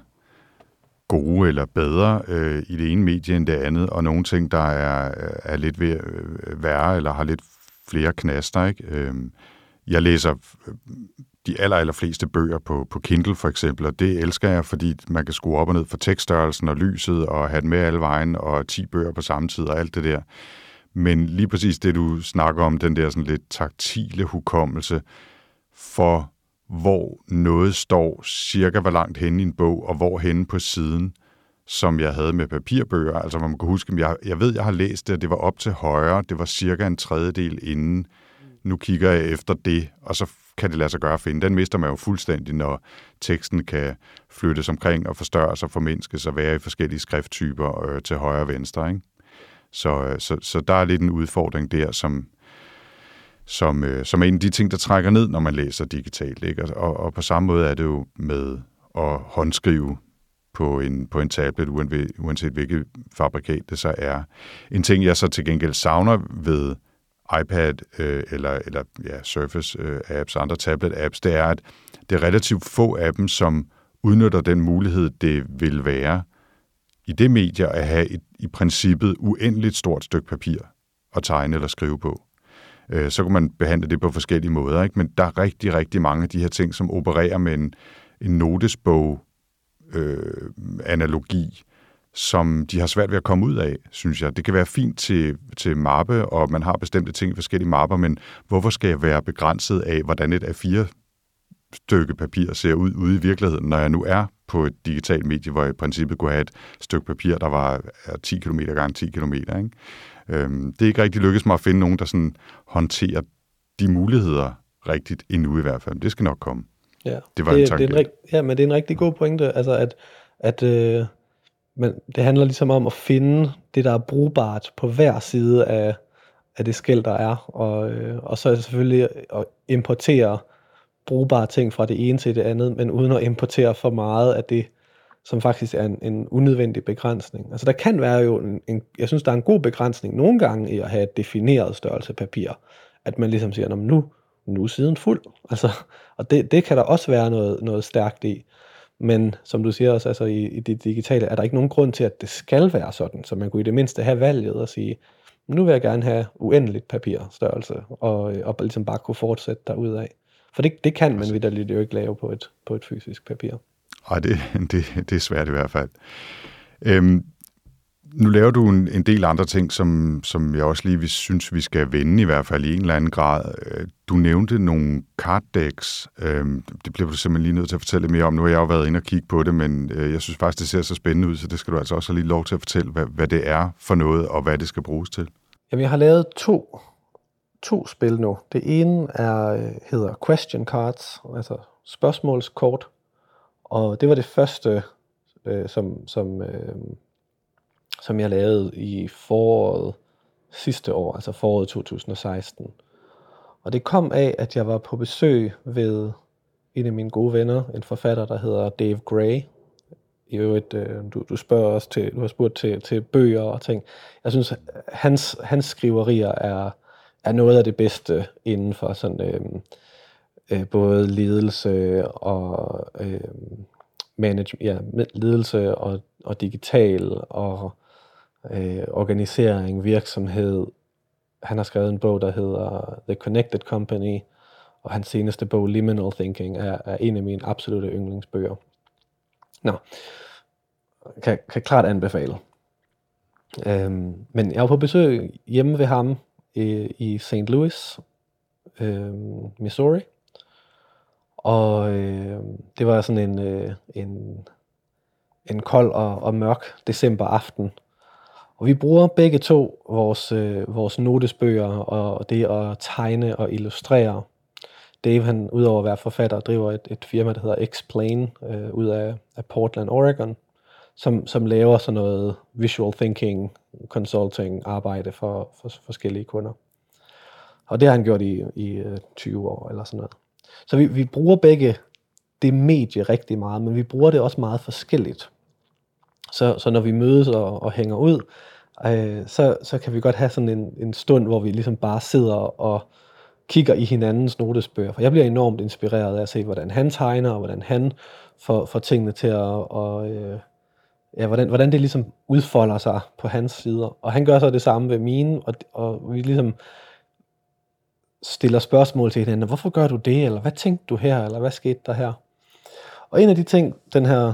gode eller bedre øh, i det ene medie end det andet, og nogle ting, der er, øh, er lidt ved, øh, værre eller har lidt flere knaster. Ikke? Øh, jeg læser øh, de aller, aller fleste bøger på, på Kindle for eksempel, og det elsker jeg, fordi man kan skrue op og ned for tekststørrelsen og lyset og have den med alle vejen og 10 bøger på samme tid og alt det der. Men lige præcis det, du snakker om, den der sådan lidt taktile hukommelse for hvor noget står cirka hvor langt henne i en bog, og hvor henne på siden, som jeg havde med papirbøger. Altså man kan huske, jeg, jeg ved, jeg har læst det, og det var op til højre, det var cirka en tredjedel inden. Nu kigger jeg efter det, og så kan det lade sig gøre at finde. Den mister man jo fuldstændig, når teksten kan flyttes omkring og forstørres og formindskes og være i forskellige skrifttyper øh, til højre og venstre. Ikke? Så, øh, så, så der er lidt en udfordring der, som, som, øh, som er en af de ting, der trækker ned, når man læser digitalt. Ikke? Altså, og, og på samme måde er det jo med at håndskrive på en, på en tablet, uanset hvilket fabrikat det så er. En ting, jeg så til gengæld savner ved iPad øh, eller, eller ja, Surface-apps, øh, andre tablet-apps, det er, at det er relativt få af dem, som udnytter den mulighed, det vil være i det medie at have et, i princippet uendeligt stort stykke papir at tegne eller skrive på. Øh, så kan man behandle det på forskellige måder, ikke? men der er rigtig, rigtig mange af de her ting, som opererer med en, en notesbog øh, analogi, som de har svært ved at komme ud af, synes jeg. Det kan være fint til, til mappe, og man har bestemte ting i forskellige mapper, men hvorfor skal jeg være begrænset af, hvordan et A4 stykke papir ser ud ude i virkeligheden, når jeg nu er på et digitalt medie, hvor jeg i princippet kunne have et stykke papir, der var 10 km gange 10 km. Ikke? Øhm, det er ikke rigtig lykkedes mig at finde nogen, der sådan håndterer de muligheder rigtigt endnu i hvert fald. Det skal nok komme. Ja, det var det, en tanke. Det er en, ja, men det er en rigtig god pointe, altså at, at øh, men det handler ligesom om at finde det, der er brugbart på hver side af, af det skæld, der er, og, øh, og så er det selvfølgelig at importere brugbare ting fra det ene til det andet, men uden at importere for meget af det, som faktisk er en, en unødvendig begrænsning. Altså der kan være jo en, en, jeg synes der er en god begrænsning nogle gange i at have et defineret størrelse papir, at man ligesom siger, nu, nu er siden fuld, altså, og det, det kan der også være noget, noget stærkt i. Men som du siger også, altså i, i det digitale, er der ikke nogen grund til, at det skal være sådan, så man kunne i det mindste have valget og sige, nu vil jeg gerne have uendeligt papirstørrelse, og, og ligesom bare kunne fortsætte derudad. For det, det kan man vidderligt jo ikke lave på et, på et fysisk papir. Nej, det, det, det er svært i hvert fald. Øhm, nu laver du en, en del andre ting, som, som jeg også lige vi synes, vi skal vende i hvert fald i en eller anden grad. Øh, du nævnte nogle card decks. Øhm, det bliver du simpelthen lige nødt til at fortælle mere om. Nu har jeg jo været inde og kigge på det, men øh, jeg synes faktisk, det ser så spændende ud, så det skal du altså også have lige lov til at fortælle, hvad, hvad det er for noget, og hvad det skal bruges til. Jamen, jeg har lavet to, to spil nu. Det ene er, øh, hedder Question Cards, altså spørgsmålskort. Og det var det første, øh, som, som øh, som jeg lavede i foråret sidste år, altså foråret 2016. Og det kom af, at jeg var på besøg ved en af mine gode venner, en forfatter, der hedder Dave Gray. I øvrigt, øh, du, du spørger også til, du har spurgt til, til bøger og ting. Jeg synes, hans, hans skriverier er, er noget af det bedste inden for sådan, øh, øh, både ledelse og øh, manage, ja, ledelse og, og digital og øh, organisering, virksomhed. Han har skrevet en bog, der hedder The Connected Company, og hans seneste bog, Liminal Thinking, er, er en af mine absolute yndlingsbøger. Nå, kan, kan klart anbefale. Øhm, men jeg var på besøg hjemme ved ham i, i St. Louis, øhm, Missouri, og øh, det var sådan en, øh, en, en kold og, og mørk december aften, og vi bruger begge to vores, øh, vores notesbøger og det at tegne og illustrere. Dave, han udover at være forfatter, driver et, et firma, der hedder Explain, øh, ud af, af Portland, Oregon, som, som laver sådan noget visual thinking, consulting arbejde for, for forskellige kunder. Og det har han gjort i, i øh, 20 år eller sådan noget. Så vi, vi bruger begge det medie rigtig meget, men vi bruger det også meget forskelligt. Så, så når vi mødes og, og hænger ud, øh, så, så kan vi godt have sådan en, en stund, hvor vi ligesom bare sidder og kigger i hinandens notesbøger. For jeg bliver enormt inspireret af at se, hvordan han tegner, og hvordan han får, får tingene til at... Og, øh, ja, hvordan, hvordan det ligesom udfolder sig på hans sider. Og han gør så det samme ved mine, og, og vi ligesom stiller spørgsmål til hinanden. Hvorfor gør du det? Eller hvad tænkte du her? Eller hvad skete der her? Og en af de ting, den her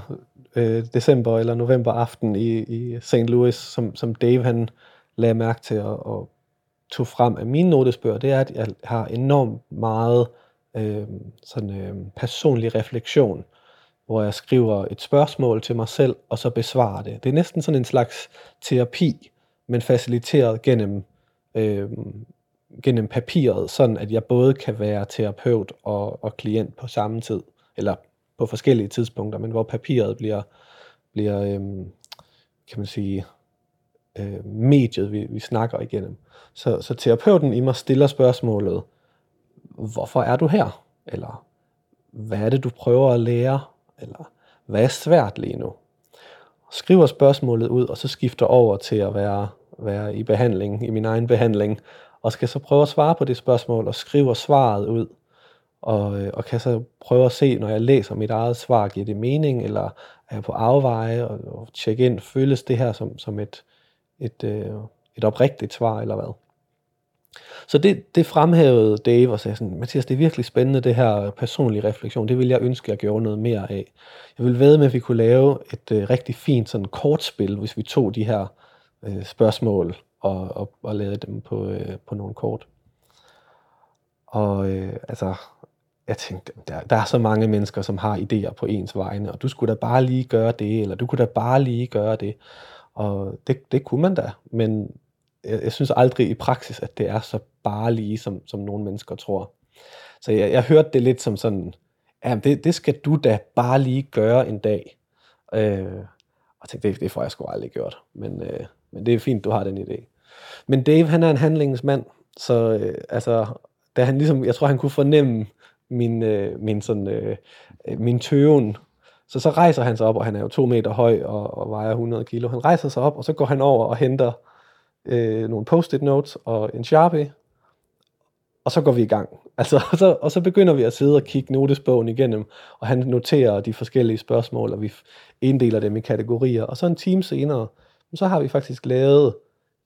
øh, december eller november aften i, i St. Louis, som, som Dave han lagde mærke til og, og tog frem af mine notesbøger, det er, at jeg har enormt meget øh, sådan, øh, personlig refleksion, hvor jeg skriver et spørgsmål til mig selv, og så besvarer det. Det er næsten sådan en slags terapi, men faciliteret gennem øh, gennem papiret, sådan at jeg både kan være terapeut og, og klient på samme tid, eller på forskellige tidspunkter, men hvor papiret bliver, bliver øhm, kan man sige, øh, mediet, vi, vi snakker igennem. Så, så terapeuten i mig stiller spørgsmålet, hvorfor er du her? Eller hvad er det, du prøver at lære? Eller hvad er svært lige nu? Skriver spørgsmålet ud, og så skifter over til at være, være i behandling, i min egen behandling, og skal så prøve at svare på det spørgsmål, og skriver svaret ud, og, øh, og kan så prøve at se, når jeg læser mit eget svar, giver det mening, eller er jeg på afveje, og, og tjekke ind, føles det her som, som et, et, øh, et oprigtigt svar, eller hvad. Så det, det fremhævede Dave og sagde sådan, Mathias, det er virkelig spændende, det her personlige refleksion. Det vil jeg ønske, jeg gjorde noget mere af. Jeg vil ved med, at vi kunne lave et øh, rigtig fint sådan kortspil, hvis vi tog de her øh, spørgsmål og, og, og lavede dem på, øh, på nogle kort. Og øh, altså, jeg tænkte, der, der er så mange mennesker, som har idéer på ens vegne, og du skulle da bare lige gøre det, eller du kunne da bare lige gøre det. Og det, det kunne man da, men jeg, jeg synes aldrig i praksis, at det er så bare lige, som, som nogle mennesker tror. Så jeg, jeg hørte det lidt som sådan, ja, det, det skal du da bare lige gøre en dag. Øh, og tænkte, det, det får jeg sgu aldrig gjort. Men, øh, men det er fint, du har den idé. Men Dave, han er en handlingsmand, så øh, altså, da han ligesom, jeg tror, han kunne fornemme min, øh, min, sådan, øh, øh min tøven. Så så rejser han sig op, og han er jo to meter høj og, og vejer 100 kilo. Han rejser sig op, og så går han over og henter øh, nogle post-it notes og en Sharpie, og så går vi i gang. Altså, og, så, og så begynder vi at sidde og kigge notesbogen igennem, og han noterer de forskellige spørgsmål, og vi inddeler dem i kategorier. Og så en time senere, så har vi faktisk lavet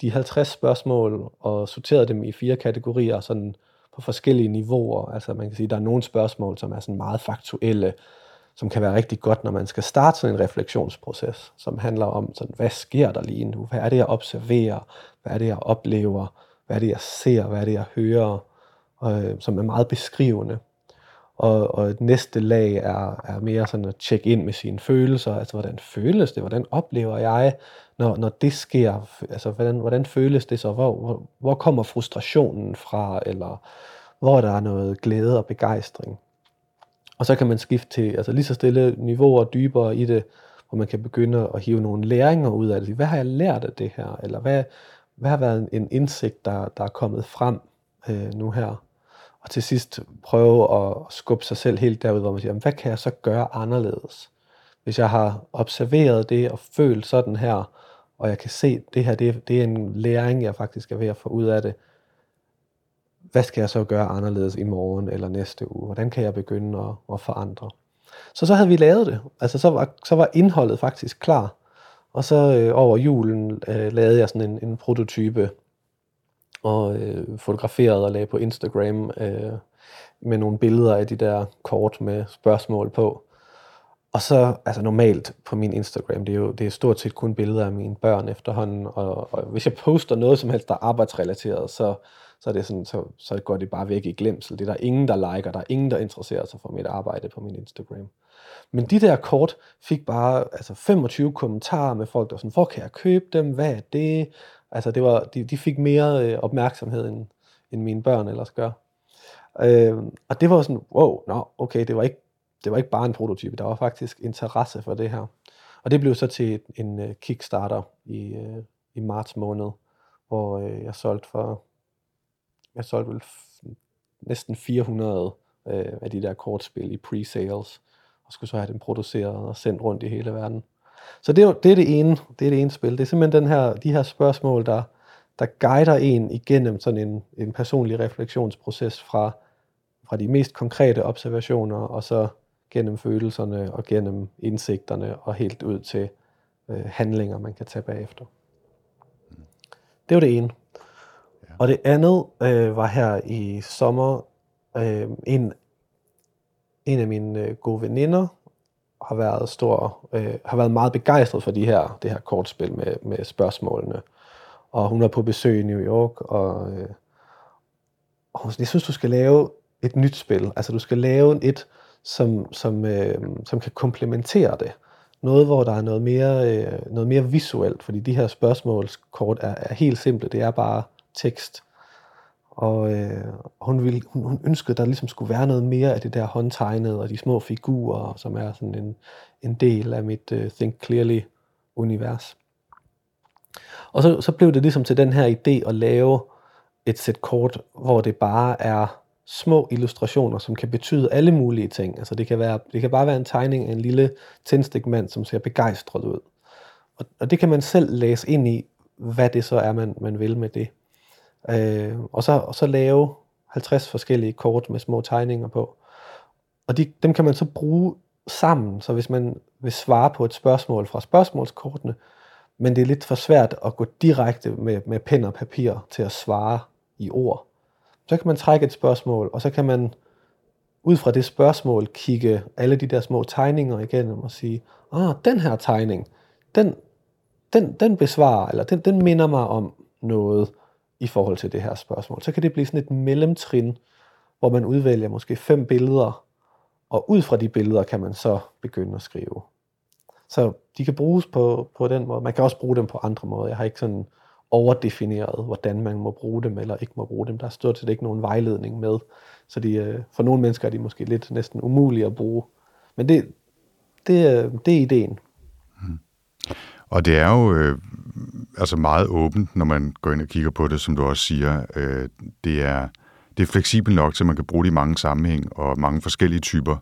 de 50 spørgsmål og sorteret dem i fire kategorier, sådan på forskellige niveauer. Altså man kan sige, der er nogle spørgsmål, som er sådan meget faktuelle, som kan være rigtig godt, når man skal starte sådan en refleksionsproces, som handler om, sådan, hvad sker der lige nu? Hvad er det, jeg observerer? Hvad er det, jeg oplever? Hvad er det, jeg ser? Hvad er det, jeg hører? Øh, som er meget beskrivende. Og, og et næste lag er, er mere sådan at tjekke ind med sine følelser, altså hvordan føles det, hvordan oplever jeg, når, når det sker, altså hvordan, hvordan føles det så, hvor, hvor, hvor kommer frustrationen fra, eller hvor der er noget glæde og begejstring. Og så kan man skifte til altså lige så stille niveauer dybere i det, hvor man kan begynde at hive nogle læringer ud af det. Hvad har jeg lært af det her? Eller hvad, hvad har været en indsigt, der, der er kommet frem øh, nu her? Og til sidst prøve at skubbe sig selv helt derud, hvor man siger, hvad kan jeg så gøre anderledes? Hvis jeg har observeret det og følt sådan her, og jeg kan se, at det her det, det er en læring, jeg faktisk er ved at få ud af det, hvad skal jeg så gøre anderledes i morgen eller næste uge? Hvordan kan jeg begynde at, at forandre? Så så havde vi lavet det. Altså så var, så var indholdet faktisk klar. Og så øh, over julen øh, lavede jeg sådan en, en prototype og øh, fotograferede og lagde på Instagram øh, med nogle billeder af de der kort med spørgsmål på. Og så, altså normalt på min Instagram, det er jo det er stort set kun billeder af mine børn efterhånden, og, og hvis jeg poster noget som helst, der er arbejdsrelateret, så, så, er det sådan, så, så går det bare væk i glemsel. Det er der ingen, der liker, der er ingen, der interesserer sig for mit arbejde på min Instagram. Men de der kort fik bare altså 25 kommentarer med folk, der var sådan, hvor kan jeg købe dem, hvad er det? Altså det var, de, de fik mere øh, opmærksomhed, end, end mine børn ellers gør. Øh, og det var sådan, wow, nå, okay, det var, ikke, det var ikke bare en prototype, der var faktisk interesse for det her. Og det blev så til en øh, Kickstarter i, øh, i marts måned, hvor øh, jeg solgte for jeg solgte vel næsten 400 øh, af de der kortspil i pre-sales, og skulle så have dem produceret og sendt rundt i hele verden. Så det er, det er det ene, det er det ene spil. Det er simpelthen den her, de her spørgsmål, der, der guider en igennem sådan en, en personlig refleksionsproces fra, fra de mest konkrete observationer, og så gennem følelserne og gennem indsigterne og helt ud til øh, handlinger, man kan tage bagefter. Det var det ene. Og det andet øh, var her i sommer, øh, en, en af mine øh, gode veninder har været stor, øh, har været meget begejstret for de her, det her kortspil med, med spørgsmålene. Og hun var på besøg i New York, og, øh, og hun jeg synes, du skal lave et nyt spil. Altså, du skal lave et, som, som, øh, som kan komplementere det. Noget, hvor der er noget mere, øh, noget mere visuelt, fordi de her spørgsmålskort er, er helt simple. Det er bare tekst. Og øh, hun, ville, hun, hun ønskede, at der ligesom skulle være noget mere af det der håndtegnede og de små figurer, som er sådan en, en del af mit øh, Think Clearly-univers. Og så, så blev det ligesom til den her idé at lave et sæt kort, hvor det bare er små illustrationer, som kan betyde alle mulige ting. Altså det kan, være, det kan bare være en tegning af en lille tændstikmand, som ser begejstret ud. Og, og det kan man selv læse ind i, hvad det så er, man, man vil med det. Øh, og, så, og så lave 50 forskellige kort med små tegninger på. Og de, dem kan man så bruge sammen, så hvis man vil svare på et spørgsmål fra spørgsmålskortene, men det er lidt for svært at gå direkte med, med pen og papir til at svare i ord. Så kan man trække et spørgsmål, og så kan man ud fra det spørgsmål kigge alle de der små tegninger igennem og sige, ah, den her tegning, den, den, den besvarer, eller den, den minder mig om noget i forhold til det her spørgsmål. Så kan det blive sådan et mellemtrin, hvor man udvælger måske fem billeder, og ud fra de billeder kan man så begynde at skrive. Så de kan bruges på, på den måde. Man kan også bruge dem på andre måder. Jeg har ikke sådan overdefineret, hvordan man må bruge dem eller ikke må bruge dem. Der er stort set ikke nogen vejledning med. Så de, øh, for nogle mennesker er de måske lidt næsten umulige at bruge. Men det, det, øh, det er ideen. Mm. Og det er jo øh, altså meget åbent, når man går ind og kigger på det, som du også siger. Øh, det, er, det er fleksibelt nok, til man kan bruge det i mange sammenhæng og mange forskellige typer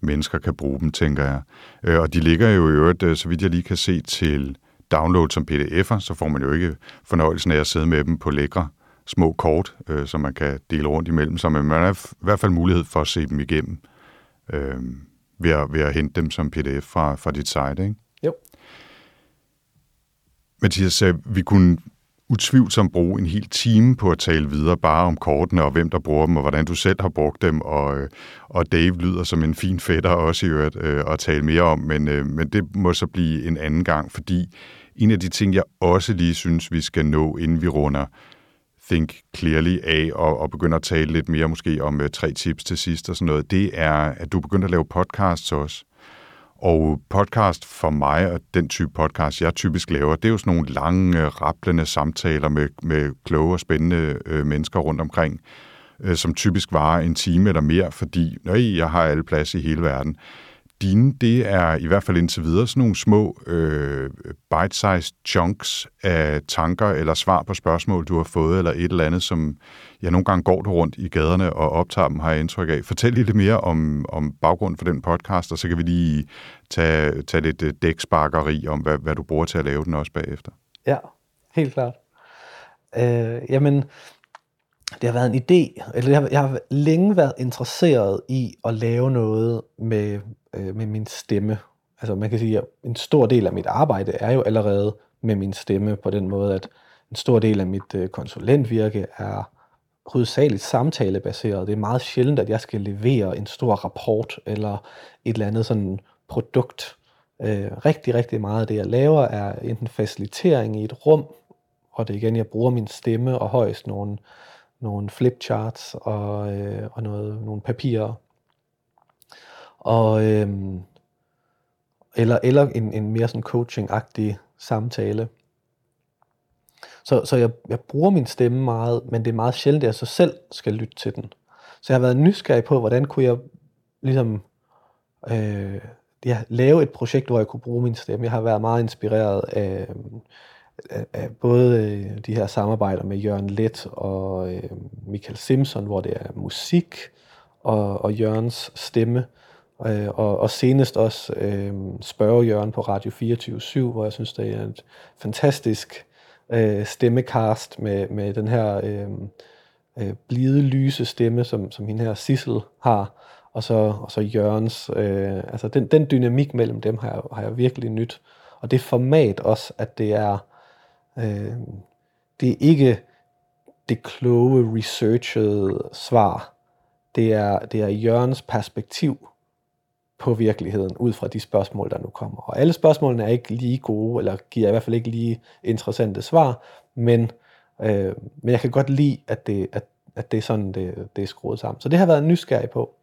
mennesker kan bruge dem, tænker jeg. Øh, og de ligger jo i øvrigt, øh, så vidt jeg lige kan se, til download som pdf'er, så får man jo ikke fornøjelsen af at sidde med dem på lækre små kort, øh, som man kan dele rundt imellem så man har i hvert fald mulighed for at se dem igennem øh, ved, at, ved at hente dem som pdf fra, fra dit site, ikke? Mathias, øh, vi kunne utvivlsomt bruge en hel time på at tale videre bare om kortene og hvem der bruger dem og hvordan du selv har brugt dem. Og, øh, og Dave lyder som en fin fætter også i øvrigt øh, at tale mere om, men, øh, men det må så blive en anden gang, fordi en af de ting, jeg også lige synes, vi skal nå, inden vi runder Think Clearly af og, og begynder at tale lidt mere måske om øh, tre tips til sidst og sådan noget, det er, at du begynder at lave podcasts også. Og podcast for mig, og den type podcast, jeg typisk laver, det er jo sådan nogle lange, rapplende samtaler med, med kloge og spændende øh, mennesker rundt omkring, øh, som typisk varer en time eller mere, fordi nøj, jeg har alle plads i hele verden. Dine, det er i hvert fald indtil videre sådan nogle små øh, bite-sized chunks af tanker eller svar på spørgsmål, du har fået, eller et eller andet, som jeg nogle gange går du rundt i gaderne og optager dem, har jeg indtryk af. Fortæl lidt mere om, om baggrunden for den podcast, og så kan vi lige tage, tage lidt øh, dæksparkeri om, hvad, hvad du bruger til at lave den også bagefter. Ja, helt klart. Øh, jamen, det har været en idé, eller jeg har, jeg har længe været interesseret i at lave noget med, øh, med min stemme. Altså man kan sige, at en stor del af mit arbejde er jo allerede med min stemme på den måde, at en stor del af mit øh, konsulentvirke er hovedsageligt samtalebaseret. Det er meget sjældent, at jeg skal levere en stor rapport eller et eller andet sådan produkt. Øh, rigtig, rigtig meget af det, jeg laver, er enten facilitering i et rum, og det er igen, jeg bruger min stemme og højst nogle nogle flipcharts og, øh, og noget, nogle papirer. Og, øhm, eller, eller en, en mere sådan coaching-agtig samtale. Så, så jeg, jeg bruger min stemme meget, men det er meget sjældent, at jeg så selv skal lytte til den. Så jeg har været nysgerrig på, hvordan kunne jeg ligesom øh, ja, lave et projekt, hvor jeg kunne bruge min stemme. Jeg har været meget inspireret af af både øh, de her samarbejder med Jørgen Let og øh, Michael Simpson, hvor det er musik og, og Jørgens stemme, øh, og, og senest også øh, spørge Jørgen på Radio 24-7, hvor jeg synes, det er et fantastisk øh, stemmekast med, med den her øh, øh, blide, lyse stemme, som, som hende her Sissel har, og så, og så Jørgens. Øh, altså den, den dynamik mellem dem har jeg, har jeg virkelig nyt. Og det format også, at det er Øh, det er ikke det kloge, researchede svar. Det er, det er Jørgens perspektiv på virkeligheden, ud fra de spørgsmål, der nu kommer. Og alle spørgsmålene er ikke lige gode, eller giver i hvert fald ikke lige interessante svar, men, øh, men jeg kan godt lide, at det, at, at det er sådan, det, det er skruet sammen. Så det har været nysgerrig på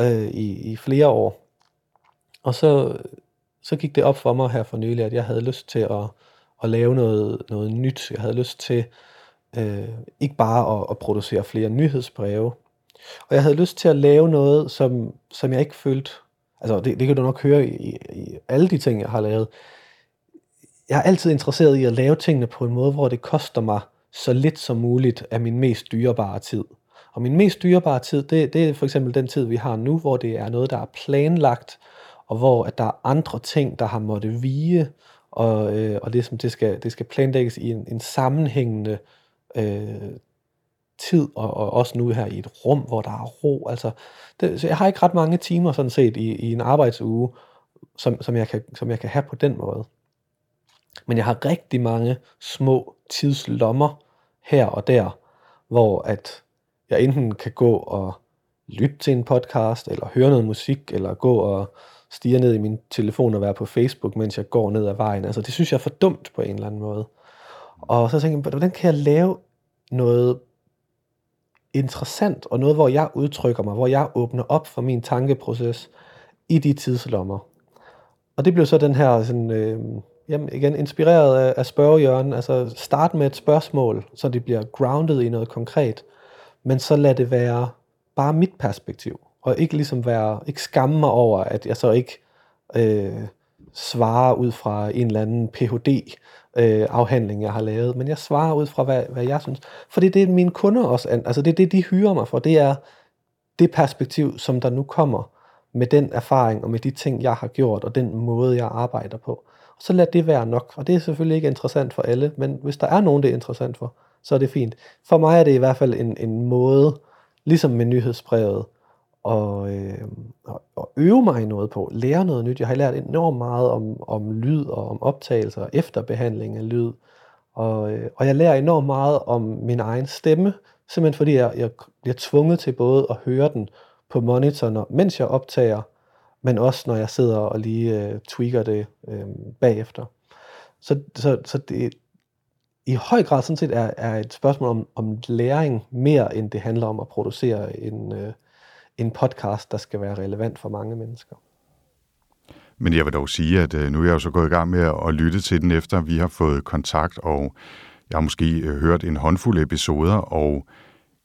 øh, i, i flere år. Og så, så gik det op for mig her for nylig, at jeg havde lyst til at, at lave noget, noget nyt. Jeg havde lyst til Øh, ikke bare at, at producere flere nyhedsbreve. Og jeg havde lyst til at lave noget, som, som jeg ikke følte, altså det, det kan du nok høre i, i alle de ting, jeg har lavet. Jeg er altid interesseret i at lave tingene på en måde, hvor det koster mig så lidt som muligt af min mest dyrebare tid. Og min mest dyrebare tid, det, det er for eksempel den tid, vi har nu, hvor det er noget, der er planlagt, og hvor at der er andre ting, der har måttet vige, og, øh, og det, som det, skal, det skal planlægges i en, en sammenhængende øh, tid, og, og også nu her i et rum, hvor der er ro. Altså, det, så jeg har ikke ret mange timer sådan set i, i en arbejdsuge, som, som, jeg kan, som jeg kan have på den måde. Men jeg har rigtig mange små tidslommer her og der, hvor at jeg enten kan gå og lytte til en podcast, eller høre noget musik, eller gå og stige ned i min telefon og være på Facebook, mens jeg går ned ad vejen. Altså det synes jeg er for dumt på en eller anden måde. Og så tænker jeg, hvordan kan jeg lave noget interessant, og noget, hvor jeg udtrykker mig, hvor jeg åbner op for min tankeproces i de tidslommer. Og det blev så den her, sådan, øh, jamen igen, inspireret af, af spørgehjørnen, altså start med et spørgsmål, så det bliver grounded i noget konkret, men så lad det være bare mit perspektiv, og ikke ligesom være, ikke skamme mig over, at jeg så ikke øh, svarer ud fra en eller anden Ph.D. Øh, afhandling, jeg har lavet, men jeg svarer ud fra, hvad, hvad jeg synes. For det er det, mine kunder også, altså det er det, de hyrer mig for, det er det perspektiv, som der nu kommer med den erfaring og med de ting, jeg har gjort, og den måde, jeg arbejder på. Og så lad det være nok. Og det er selvfølgelig ikke interessant for alle, men hvis der er nogen, det er interessant for, så er det fint. For mig er det i hvert fald en, en måde, ligesom med nyhedsbrevet, og, øh, og øve mig i noget på, lære noget nyt. Jeg har lært enormt meget om, om lyd og om optagelser, og efterbehandling af lyd, og, øh, og jeg lærer enormt meget om min egen stemme, simpelthen fordi jeg, jeg bliver tvunget til både at høre den på monitoren, mens jeg optager, men også når jeg sidder og lige øh, tweaker det øh, bagefter. Så, så, så det i høj grad sådan set er, er et spørgsmål om, om læring mere, end det handler om at producere en, øh, en podcast, der skal være relevant for mange mennesker. Men jeg vil dog sige, at øh, nu er jeg jo så gået i gang med at lytte til den, efter vi har fået kontakt, og jeg har måske øh, hørt en håndfuld episoder, og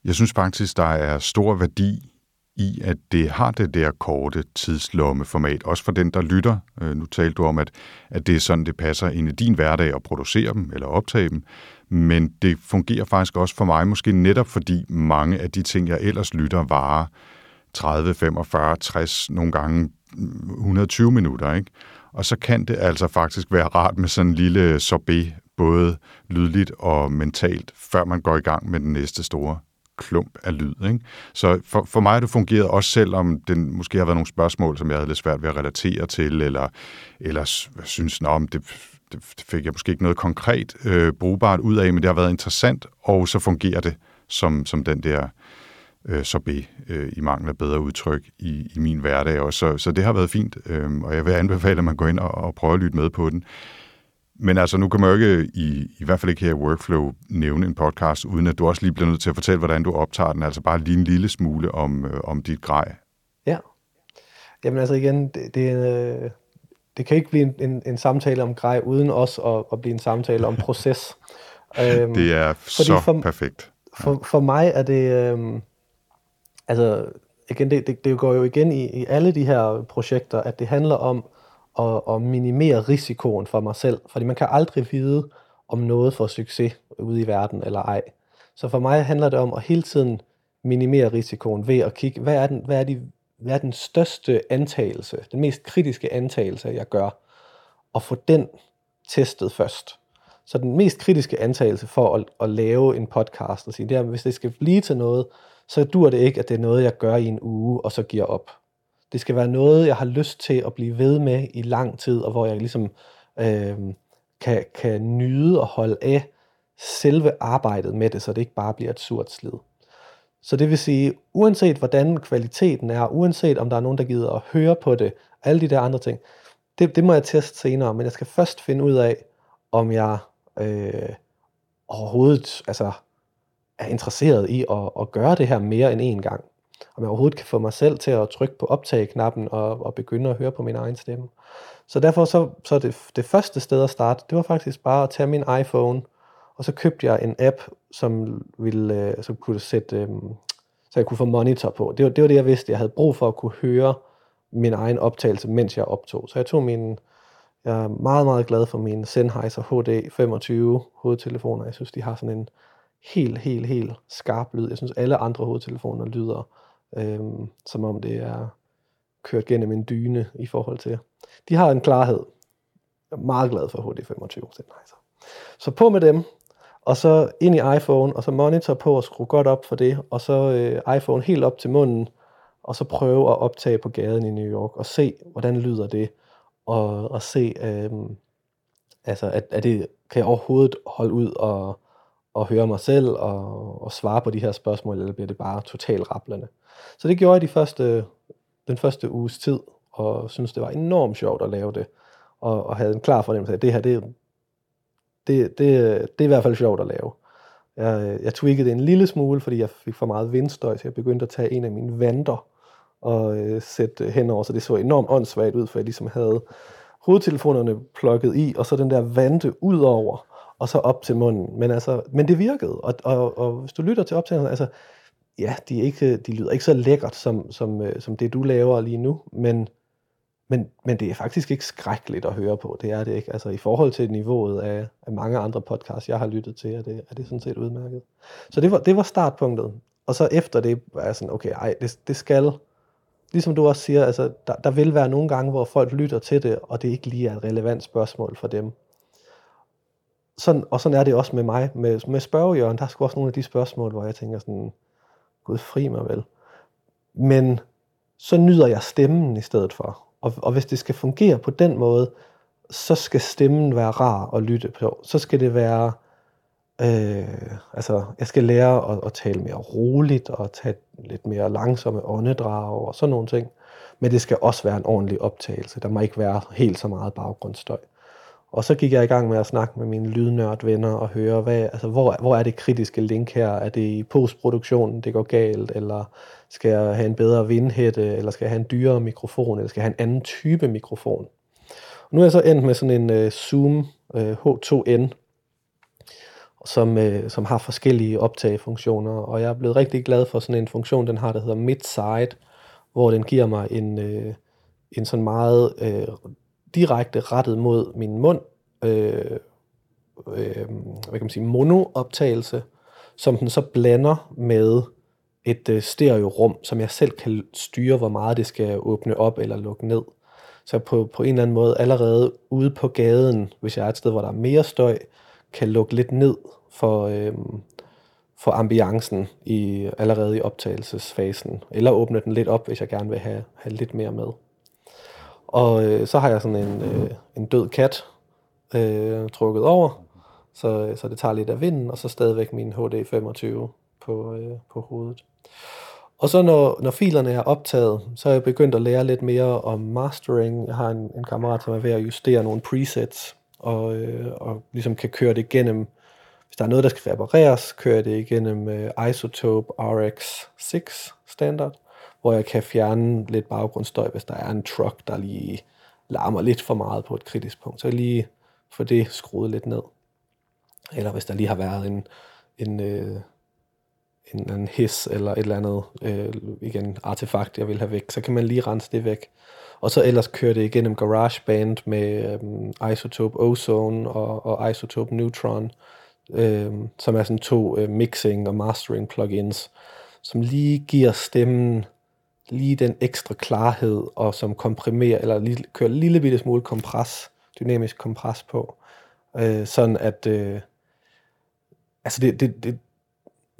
jeg synes faktisk, der er stor værdi i, at det har det der korte tidslommeformat, også for den, der lytter. Øh, nu talte du om, at, at det er sådan, det passer ind i din hverdag at producere dem eller optage dem, men det fungerer faktisk også for mig, måske netop fordi mange af de ting, jeg ellers lytter, varer 30, 45, 60, nogle gange 120 minutter, ikke? Og så kan det altså faktisk være rart med sådan en lille sorbet, både lydligt og mentalt, før man går i gang med den næste store klump af lyd. Ikke? Så for, for mig har det fungeret også selvom den måske har været nogle spørgsmål, som jeg havde lidt svært ved at relatere til, eller, eller synes, at det, det fik jeg måske ikke noget konkret øh, brugbart ud af, men det har været interessant, og så fungerer det som, som den der øh, sorbet øh, i mangel af bedre udtryk i, i min hverdag også. Så, så det har været fint, øh, og jeg vil anbefale, at man går ind og, og prøver at lytte med på den. Men altså, nu kan man jo ikke, i, i hvert fald ikke her i Workflow, nævne en podcast, uden at du også lige bliver nødt til at fortælle, hvordan du optager den. Altså bare lige en lille smule om, øh, om dit grej. Ja. Jamen altså igen, det, det, øh, det kan ikke blive en, en, en samtale om grej, uden også at, at blive en samtale om proces. øhm, det er så for, perfekt. Ja. For, for mig er det... Øhm, altså, igen, det, det, det går jo igen i, i alle de her projekter, at det handler om at, at minimere risikoen for mig selv. Fordi man kan aldrig vide, om noget får succes ude i verden eller ej. Så for mig handler det om at hele tiden minimere risikoen ved at kigge, hvad er den, hvad er de, hvad er den største antagelse, den mest kritiske antagelse, jeg gør, og få den testet først. Så den mest kritiske antagelse for at, at lave en podcast og sige, det er, hvis det skal blive til noget, så dur det ikke, at det er noget, jeg gør i en uge, og så giver op. Det skal være noget, jeg har lyst til at blive ved med i lang tid, og hvor jeg ligesom øh, kan, kan nyde og holde af selve arbejdet med det, så det ikke bare bliver et surt slid. Så det vil sige, uanset hvordan kvaliteten er, uanset om der er nogen, der gider at høre på det, alle de der andre ting, det, det må jeg teste senere, men jeg skal først finde ud af, om jeg øh, overhovedet altså, er interesseret i at, at gøre det her mere end én gang om jeg overhovedet kan få mig selv til at trykke på optag-knappen og, og begynde at høre på min egen stemme. Så derfor så, så det, det første sted at starte, det var faktisk bare at tage min iPhone Og så købte jeg en app, som, ville, øh, som kunne sætte, øh, så jeg kunne få monitor på. Det var, det var det, jeg vidste. Jeg havde brug for at kunne høre min egen optagelse, mens jeg optog. Så jeg tog min, jeg er meget, meget glad for mine Sennheiser HD 25 hovedtelefoner. Jeg synes, de har sådan en helt, helt, helt skarp lyd. Jeg synes, alle andre hovedtelefoner lyder, øh, som om det er kørt gennem en dyne i forhold til. De har en klarhed. Jeg er meget glad for HD25 Sennheiser. Så på med dem, og så ind i iPhone, og så monitor på og skrue godt op for det, og så øh, iPhone helt op til munden, og så prøve at optage på gaden i New York, og se, hvordan lyder det, og, og se, øh, altså, at, at det, kan jeg overhovedet holde ud og, og høre mig selv og, og svare på de her spørgsmål, eller bliver det bare totalt rablende. Så det gjorde jeg de første, den første uges tid, og synes det var enormt sjovt at lave det, og, og havde en klar fornemmelse af, at det her, det, det, det, det er i hvert fald sjovt at lave. Jeg, jeg tweakede det en lille smule, fordi jeg fik for meget vindstøj, så jeg begyndte at tage en af mine vanter og øh, sætte henover, så det så enormt åndssvagt ud, for jeg ligesom havde hovedtelefonerne plukket i, og så den der vante ud over, og så op til munden. Men, altså, men det virkede, og, og, og hvis du lytter til optagelserne, altså, ja, de, er ikke, de lyder ikke så lækkert, som, som, øh, som det du laver lige nu, men, men, men det er faktisk ikke skrækkeligt at høre på, det er det ikke. Altså i forhold til niveauet af, af mange andre podcasts, jeg har lyttet til, er det, er det sådan set udmærket. Så det var, det var startpunktet. Og så efter det var jeg sådan, okay, ej, det, det skal, ligesom du også siger, altså, der, der vil være nogle gange, hvor folk lytter til det, og det ikke lige er et relevant spørgsmål for dem. Sådan, og sådan er det også med mig. Med, med spørgejørn, der er sgu også nogle af de spørgsmål, hvor jeg tænker sådan, gud fri mig vel. Men så nyder jeg stemmen i stedet for. Og, og hvis det skal fungere på den måde, så skal stemmen være rar at lytte på. Så skal det være, øh, altså jeg skal lære at, at tale mere roligt og tage lidt mere langsomme åndedrag og sådan nogle ting. Men det skal også være en ordentlig optagelse. Der må ikke være helt så meget baggrundsstøj. Og så gik jeg i gang med at snakke med mine lydnørdvenner og høre, hvad, altså, hvor, hvor er det kritiske link her? Er det i postproduktionen, det går galt? Eller skal jeg have en bedre vindhætte? Eller skal jeg have en dyrere mikrofon? Eller skal jeg have en anden type mikrofon? Og nu er jeg så endt med sådan en uh, Zoom uh, øh, H2N, som, uh, som har forskellige optagefunktioner. Og jeg er blevet rigtig glad for sådan en funktion, den har, der hedder Midside, hvor den giver mig en, uh, en sådan meget uh, direkte rettet mod min mund, øh, øh, hvad kan man sige, monooptagelse, som den så blander med et øh, stereorum, som jeg selv kan styre, hvor meget det skal åbne op eller lukke ned. Så på, på en eller anden måde allerede ude på gaden, hvis jeg er et sted, hvor der er mere støj, kan lukke lidt ned for, øh, for ambiancen i, allerede i optagelsesfasen, eller åbne den lidt op, hvis jeg gerne vil have, have lidt mere med. Og øh, så har jeg sådan en, øh, en død kat øh, trukket over, så, øh, så det tager lidt af vinden, og så stadigvæk min HD 25 på, øh, på hovedet. Og så når, når filerne er optaget, så er jeg begyndt at lære lidt mere om mastering. Jeg har en, en kammerat, som er ved at justere nogle presets, og, øh, og ligesom kan køre det igennem. Hvis der er noget, der skal repareres, kører det igennem øh, Isotope RX6 standard hvor jeg kan fjerne lidt baggrundsstøj, hvis der er en truck, der lige larmer lidt for meget på et kritisk punkt. Så jeg lige få det skruet lidt ned. Eller hvis der lige har været en, en, øh, en, en his eller et eller andet øh, igen artefakt, jeg vil have væk, så kan man lige rense det væk. Og så ellers kører det igennem GarageBand med øh, Isotope Ozone og, og Isotope Neutron, øh, som er sådan to øh, mixing og mastering plugins, som lige giver stemmen lige den ekstra klarhed, og som komprimerer, eller lige, kører en lille bitte smule kompres, dynamisk kompres på, øh, sådan at, øh, altså det, det, det,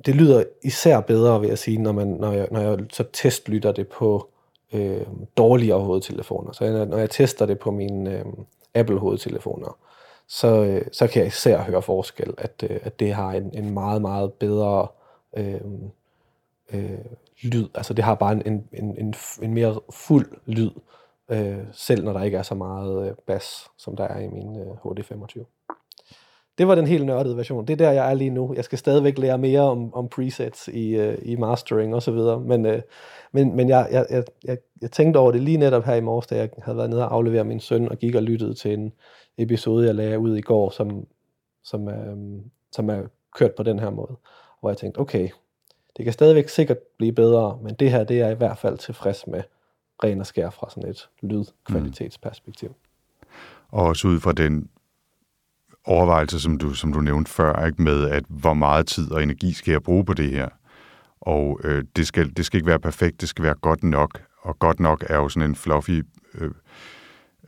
det lyder især bedre, vil jeg sige, når, man, når, jeg, når jeg så testlytter det på øh, dårligere hovedtelefoner. Så jeg, når jeg tester det på mine øh, Apple hovedtelefoner, så, øh, så kan jeg især høre forskel, at, øh, at det har en, en meget, meget bedre øh, øh, lyd. Altså det har bare en, en, en, en mere fuld lyd, øh, selv når der ikke er så meget øh, bas, som der er i min øh, HD25. Det var den helt nørdede version. Det er der, jeg er lige nu. Jeg skal stadigvæk lære mere om, om presets i, øh, i mastering og så videre. Men, øh, men, men jeg, jeg, jeg, jeg, jeg tænkte over det lige netop her i morges, da jeg havde været nede og aflevere min søn og gik og lyttede til en episode, jeg lagde ud i går, som, som øh, som er kørt på den her måde. Hvor jeg tænkte, okay, det kan stadigvæk sikkert blive bedre, men det her, det er jeg i hvert fald tilfreds med, ren og skær fra sådan et lydkvalitetsperspektiv. Mm. Og også ud fra den overvejelse, som du, som du nævnte før, ikke, med at hvor meget tid og energi skal jeg bruge på det her. Og øh, det, skal, det skal ikke være perfekt, det skal være godt nok. Og godt nok er jo sådan en fluffy øh,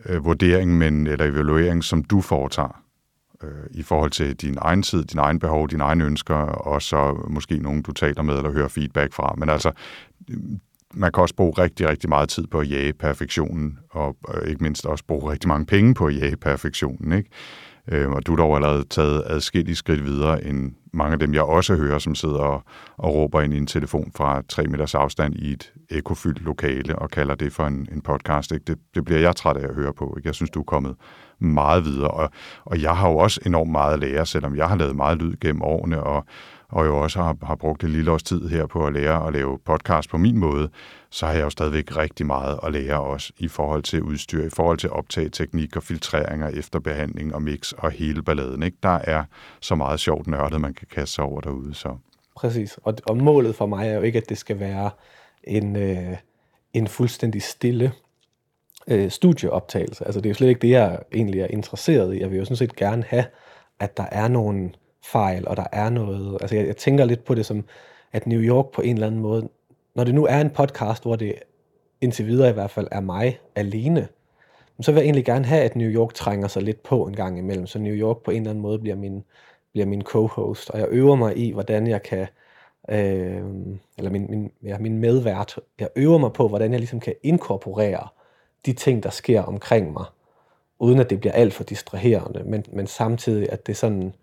øh, vurdering, men, eller evaluering, som du foretager øh, i forhold til din egen tid, din egen behov, dine egne ønsker, og så måske nogen, du taler med eller hører feedback fra. Men altså, øh, man kan også bruge rigtig, rigtig meget tid på at jage perfektionen, og øh, ikke mindst også bruge rigtig mange penge på at jage perfektionen. Ikke? Øh, og du har dog allerede taget adskillige skridt videre end mange af dem, jeg også hører, som sidder og, og råber ind i en telefon fra tre meters afstand i et ekofyldt lokale og kalder det for en, en podcast. Ikke? Det, det bliver jeg træt af at høre på. Ikke? Jeg synes, du er kommet meget videre, og, og jeg har jo også enormt meget at lære, selvom jeg har lavet meget lyd gennem årene, og, og jo også har, har brugt et lille års tid her på at lære at lave podcast på min måde, så har jeg jo stadigvæk rigtig meget at lære også i forhold til udstyr, i forhold til optageteknik og filtreringer, efterbehandling og mix og hele balladen. Ikke? Der er så meget sjovt nørdet, man kan kaste sig over derude. Så. Præcis, og, og målet for mig er jo ikke, at det skal være en, øh, en fuldstændig stille øh, studieoptagelse. Altså det er jo slet ikke det, jeg egentlig er interesseret i. Jeg vil jo sådan set gerne have, at der er nogle fejl, og der er noget... Altså jeg, jeg tænker lidt på det som, at New York på en eller anden måde, når det nu er en podcast, hvor det indtil videre i hvert fald er mig alene, så vil jeg egentlig gerne have, at New York trænger sig lidt på en gang imellem, så New York på en eller anden måde bliver min, bliver min co-host, og jeg øver mig i, hvordan jeg kan, øh, eller min, min, ja, min medvært, jeg øver mig på, hvordan jeg ligesom kan inkorporere de ting, der sker omkring mig, uden at det bliver alt for distraherende, men, men samtidig, at det sådan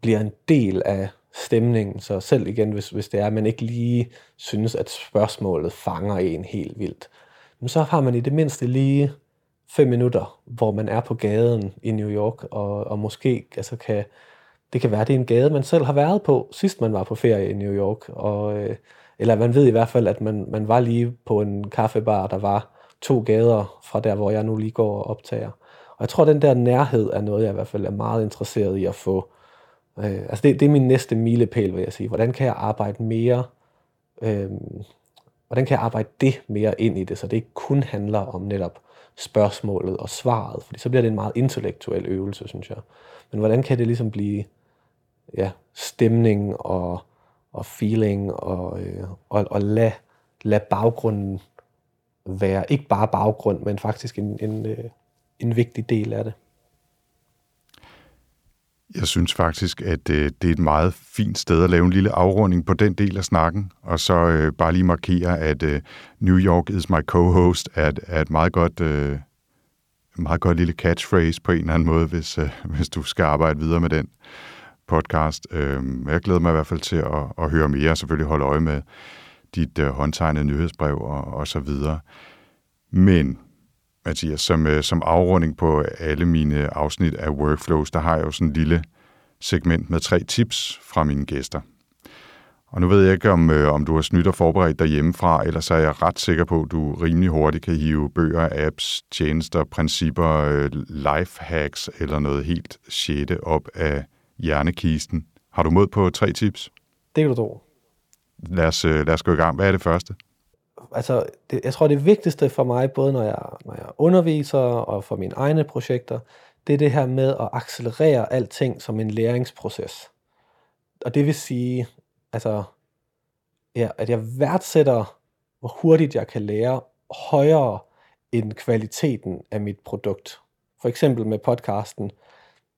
bliver en del af stemningen. Så selv igen, hvis, hvis det er, at man ikke lige synes, at spørgsmålet fanger en helt vildt, men så har man i det mindste lige fem minutter, hvor man er på gaden i New York, og, og måske altså kan, det kan være, det er en gade, man selv har været på, sidst man var på ferie i New York, og, øh, eller man ved i hvert fald, at man, man var lige på en kaffebar, der var to gader fra der, hvor jeg nu lige går og optager. Og jeg tror, den der nærhed er noget, jeg i hvert fald er meget interesseret i at få. Øh, altså det, det er min næste milepæl, vil jeg sige. Hvordan kan jeg arbejde mere, øh, hvordan kan jeg arbejde det mere ind i det, så det ikke kun handler om netop spørgsmålet og svaret, fordi så bliver det en meget intellektuel øvelse, synes jeg. Men hvordan kan det ligesom blive ja, stemning og, og feeling og, øh, og, og lade lad baggrunden være ikke bare baggrund, men faktisk en, en, øh, en vigtig del af det. Jeg synes faktisk, at øh, det er et meget fint sted at lave en lille afrunding på den del af snakken, og så øh, bare lige markere, at øh, New York is my co-host er, er et meget godt, øh, meget godt lille catchphrase på en eller anden måde, hvis, øh, hvis du skal arbejde videre med den podcast. Øh, jeg glæder mig i hvert fald til at, at høre mere, og selvfølgelig holde øje med dit øh, håndtegnede nyhedsbrev og, og så videre. Men Mathias, som, øh, som afrunding på alle mine afsnit af Workflows, der har jeg jo sådan en lille segment med tre tips fra mine gæster. Og nu ved jeg ikke, om, øh, om du har snydt og forberedt dig hjemmefra, eller så er jeg ret sikker på, at du rimelig hurtigt kan hive bøger, apps, tjenester, principper, øh, lifehacks eller noget helt sjette op af hjernekisten. Har du mod på tre tips? Det kan du tro. Lad os, øh, lad os gå i gang. Hvad er det første? altså, det, jeg tror, det vigtigste for mig, både når jeg, når jeg underviser og for mine egne projekter, det er det her med at accelerere alting som en læringsproces. Og det vil sige, altså, ja, at jeg værdsætter, hvor hurtigt jeg kan lære højere end kvaliteten af mit produkt. For eksempel med podcasten.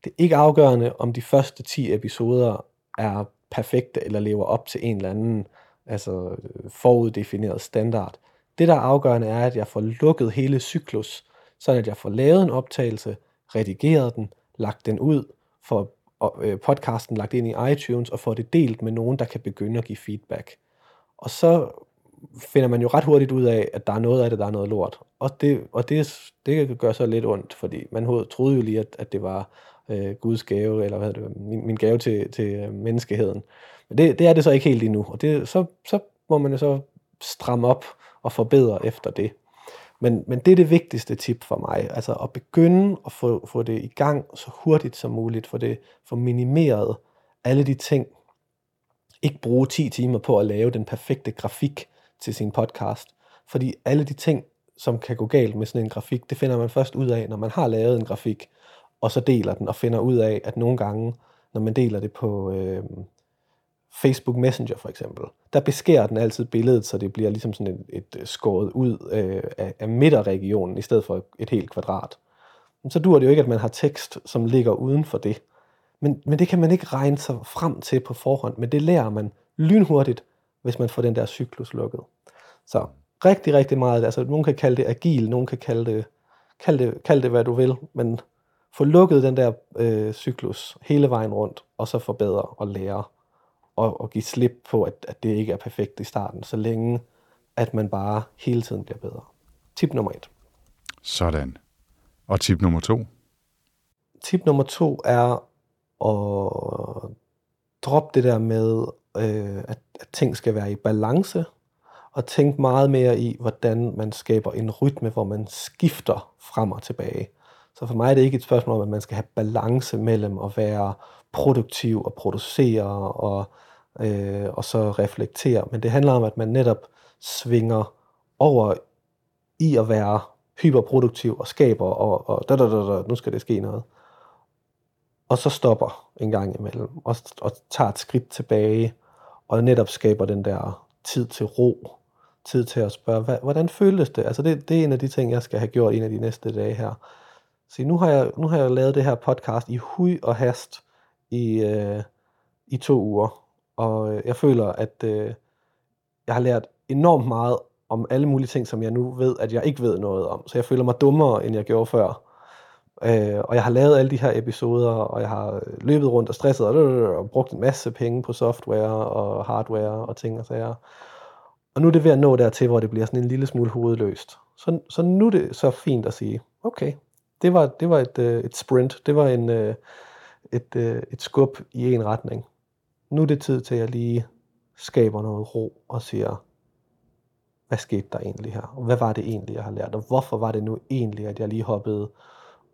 Det er ikke afgørende, om de første 10 episoder er perfekte eller lever op til en eller anden altså foruddefineret standard. Det, der er afgørende, er, at jeg får lukket hele cyklus, så at jeg får lavet en optagelse, redigeret den, lagt den ud, får øh, podcasten lagt ind i iTunes og får det delt med nogen, der kan begynde at give feedback. Og så finder man jo ret hurtigt ud af, at der er noget af det, der er noget lort. Og det, og det, det gør så lidt ondt, fordi man troede jo lige, at, at det var øh, Guds gave, eller hvad det, min, min gave til, til øh, menneskeheden. Men det, det er det så ikke helt endnu, og det, så, så må man jo så stramme op og forbedre efter det. Men, men det er det vigtigste tip for mig, altså at begynde at få, få det i gang så hurtigt som muligt, få det få minimeret alle de ting. Ikke bruge 10 timer på at lave den perfekte grafik til sin podcast. Fordi alle de ting, som kan gå galt med sådan en grafik, det finder man først ud af, når man har lavet en grafik, og så deler den, og finder ud af, at nogle gange, når man deler det på øh, Facebook Messenger for eksempel, der beskærer den altid billedet, så det bliver ligesom sådan et, et øh, skåret ud øh, af, af midterregionen, i stedet for et helt kvadrat. Så dur det jo ikke, at man har tekst, som ligger uden for det. Men, men det kan man ikke regne sig frem til på forhånd, men det lærer man lynhurtigt, hvis man får den der cyklus lukket. Så rigtig, rigtig meget, altså nogen kan kalde det agil, nogen kan kalde det, kalde det, kalde det hvad du vil, men få lukket den der øh, cyklus hele vejen rundt, og så forbedre og lære, og, og give slip på, at, at det ikke er perfekt i starten, så længe at man bare hele tiden bliver bedre. Tip nummer et. Sådan. Og tip nummer to? Tip nummer to er at droppe det der med, øh, at, at ting skal være i balance, og tænke meget mere i, hvordan man skaber en rytme, hvor man skifter frem og tilbage. Så for mig er det ikke et spørgsmål om, at man skal have balance mellem at være produktiv og producere og, øh, og så reflektere, men det handler om, at man netop svinger over i at være hyperproduktiv og skaber, og, og da, da, da, da, nu skal det ske noget. Og så stopper en gang imellem, og, og tager et skridt tilbage, og netop skaber den der tid til ro, tid til at spørge, hvad, hvordan føles det? Altså det, det er en af de ting, jeg skal have gjort en af de næste dage her. Så nu har jeg, nu har jeg lavet det her podcast i hui og hast i, øh, i to uger, og øh, jeg føler, at øh, jeg har lært enormt meget om alle mulige ting, som jeg nu ved, at jeg ikke ved noget om. Så jeg føler mig dummere, end jeg gjorde før. Øh, og jeg har lavet alle de her episoder, og jeg har øh, løbet rundt og stresset og, øh, og brugt en masse penge på software og hardware og ting og sager. Og nu er det ved at nå dertil, hvor det bliver sådan en lille smule hovedløst. Så, så nu er det så fint at sige, okay, det var, det var et, øh, et sprint, det var en, øh, et, øh, et skub i en retning. Nu er det tid til, at jeg lige skaber noget ro og siger, hvad skete der egentlig her? Og hvad var det egentlig, jeg har lært? Og hvorfor var det nu egentlig, at jeg lige hoppede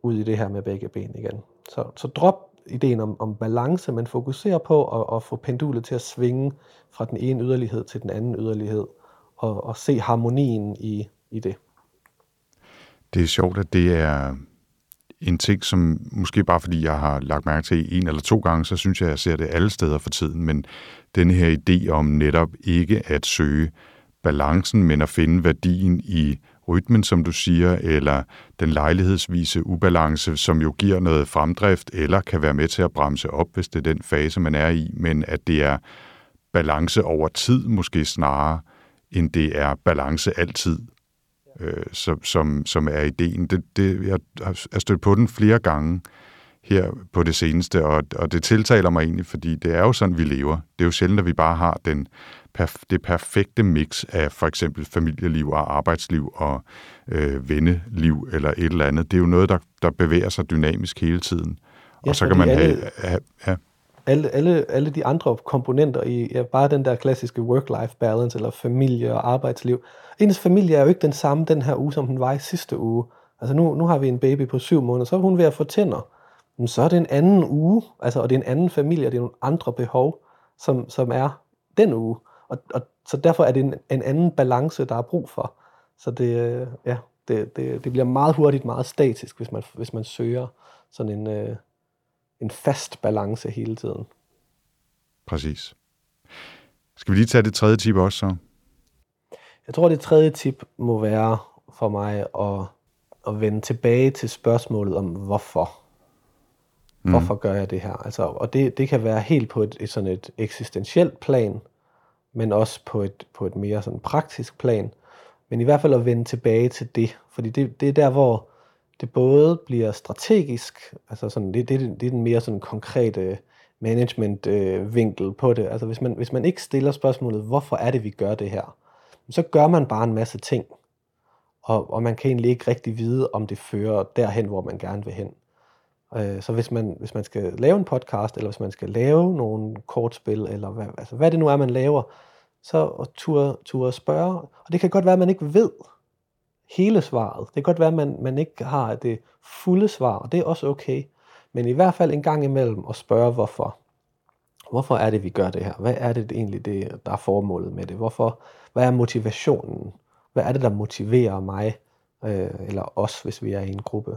ud i det her med begge ben igen? Så, så drop ideen om, om balance, men fokuser på at, at få pendulet til at svinge fra den ene yderlighed til den anden yderlighed, og, og se harmonien i, i det. Det er sjovt, at det er en ting, som måske bare fordi jeg har lagt mærke til en eller to gange, så synes jeg, at jeg ser det alle steder for tiden, men den her idé om netop ikke at søge balancen, men at finde værdien i rytmen, som du siger, eller den lejlighedsvise ubalance, som jo giver noget fremdrift, eller kan være med til at bremse op, hvis det er den fase, man er i, men at det er balance over tid måske snarere, end det er balance altid, øh, som, som, som er ideen. Det, det, jeg har stødt på den flere gange her på det seneste, og, og det tiltaler mig egentlig, fordi det er jo sådan, vi lever. Det er jo sjældent, at vi bare har den perf- det perfekte mix af for eksempel familieliv og arbejdsliv og øh, venneliv eller et eller andet. Det er jo noget, der, der bevæger sig dynamisk hele tiden. Ja, og så kan man alle, have... have ja alle, alle, alle de andre komponenter i ja, bare den der klassiske work-life balance eller familie og arbejdsliv. Ens familie er jo ikke den samme den her uge, som den var i sidste uge. Altså nu, nu har vi en baby på syv måneder, så er hun ved at få tænder. Men så er det en anden uge, altså, og det er en anden familie, og det er nogle andre behov, som, som er den uge. Og, og så derfor er det en, en anden balance, der er brug for. Så det, øh, ja, det, det, det bliver meget hurtigt meget statisk, hvis man, hvis man søger sådan en, øh, en fast balance hele tiden. Præcis. Skal vi lige tage det tredje tip også så? Jeg tror, det tredje tip må være for mig at, at vende tilbage til spørgsmålet om hvorfor. Hvorfor mm. gør jeg det her? Altså, og det, det kan være helt på et, et sådan et eksistentielt plan, men også på et, på et mere sådan praktisk plan. Men i hvert fald at vende tilbage til det, fordi det, det er der, hvor det både bliver strategisk, altså sådan, det, det, det er den mere sådan konkrete management-vinkel øh, på det. Altså hvis man, hvis man ikke stiller spørgsmålet, hvorfor er det, vi gør det her, så gør man bare en masse ting, og, og man kan egentlig ikke rigtig vide, om det fører derhen, hvor man gerne vil hen. Øh, så hvis man, hvis man skal lave en podcast, eller hvis man skal lave nogle kortspil, eller hvad, altså hvad det nu er, man laver, så at turde, turde spørge. Og det kan godt være, at man ikke ved hele svaret. Det kan godt være, at man, man ikke har det fulde svar, og det er også okay. Men i hvert fald en gang imellem at spørge, hvorfor. Hvorfor er det, vi gør det her? Hvad er det egentlig, det, der er formålet med det? Hvorfor, hvad er motivationen? Hvad er det, der motiverer mig, øh, eller os, hvis vi er i en gruppe?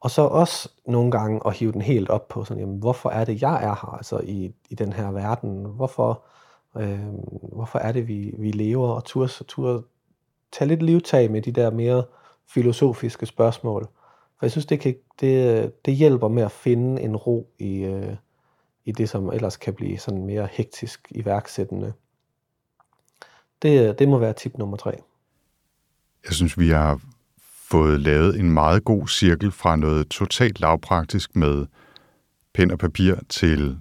Og så også nogle gange at hive den helt op på sådan, jamen, hvorfor er det, jeg er her altså i, i den her verden? Hvorfor, øh, hvorfor er det, vi, vi lever og tur, tur tage lidt livtag med de der mere filosofiske spørgsmål. For jeg synes, det, kan, det, det hjælper med at finde en ro i, øh, i det, som ellers kan blive sådan mere hektisk iværksættende. Det, det må være tip nummer tre. Jeg synes, vi har fået lavet en meget god cirkel fra noget totalt lavpraktisk med pen og papir til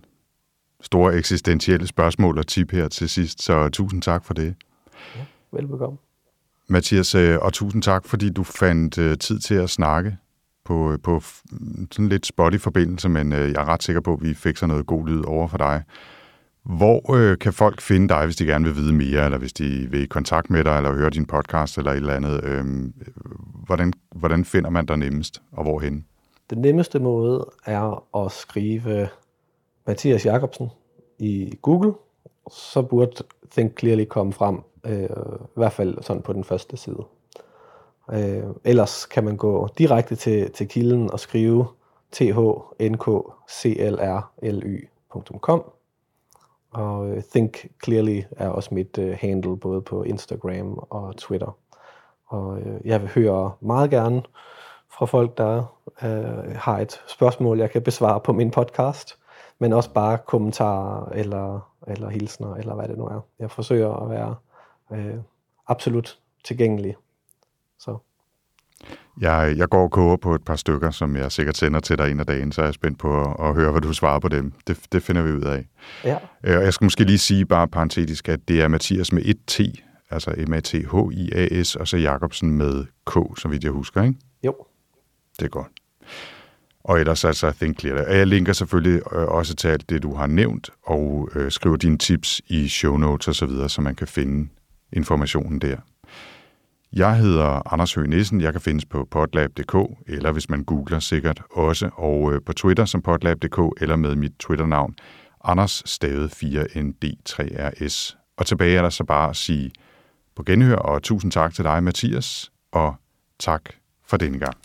store eksistentielle spørgsmål og tip her til sidst. Så tusind tak for det. Ja, velbekomme. Mathias, øh, og tusind tak, fordi du fandt øh, tid til at snakke på, øh, på sådan lidt spotty forbindelse, men jeg er ret sikker på, at vi fik så noget god lyd over for dig. Hvor øh, kan folk finde dig, hvis de gerne vil vide mere, eller hvis de vil i kontakt med dig, eller høre din podcast, eller et eller andet? Øh, hvordan, hvordan finder man dig nemmest, og hvorhen? Den nemmeste måde er at skrive Mathias Jacobsen i Google, så burde Think Clearly komme frem, øh, i hvert fald sådan på den første side. Øh, ellers kan man gå direkte til, til kilden og skrive thnkclrly.com og øh, Think Clearly er også mit øh, handle både på Instagram og Twitter. Og øh, jeg vil høre meget gerne fra folk, der øh, har et spørgsmål, jeg kan besvare på min podcast, men også bare kommentarer eller, eller hilsner, eller hvad det nu er. Jeg forsøger at være uh, absolut tilgængelig. Så. Jeg, jeg går og koger på et par stykker, som jeg sikkert sender til dig en af dagen, så er jeg spændt på at, at høre, hvad du svarer på dem. Det, det finder vi ud af. Ja. Øh, og jeg skal måske lige sige bare parentetisk, at det er Mathias med et T, altså M-A-T-H-I-A-S, og så Jacobsen med K, så vidt jeg husker, ikke? Jo. Det er godt. Og ellers altså Think Clear. Og jeg linker selvfølgelig øh, også til alt det, du har nævnt, og øh, skriver dine tips i show notes og så videre, så man kan finde informationen der. Jeg hedder Anders Høgh Nissen. Jeg kan findes på potlab.dk, eller hvis man googler sikkert også, og øh, på Twitter som potlab.dk, eller med mit Twitter-navn, Anders stavet 4ND3RS. Og tilbage er der så bare at sige på genhør, og tusind tak til dig, Mathias, og tak for denne gang.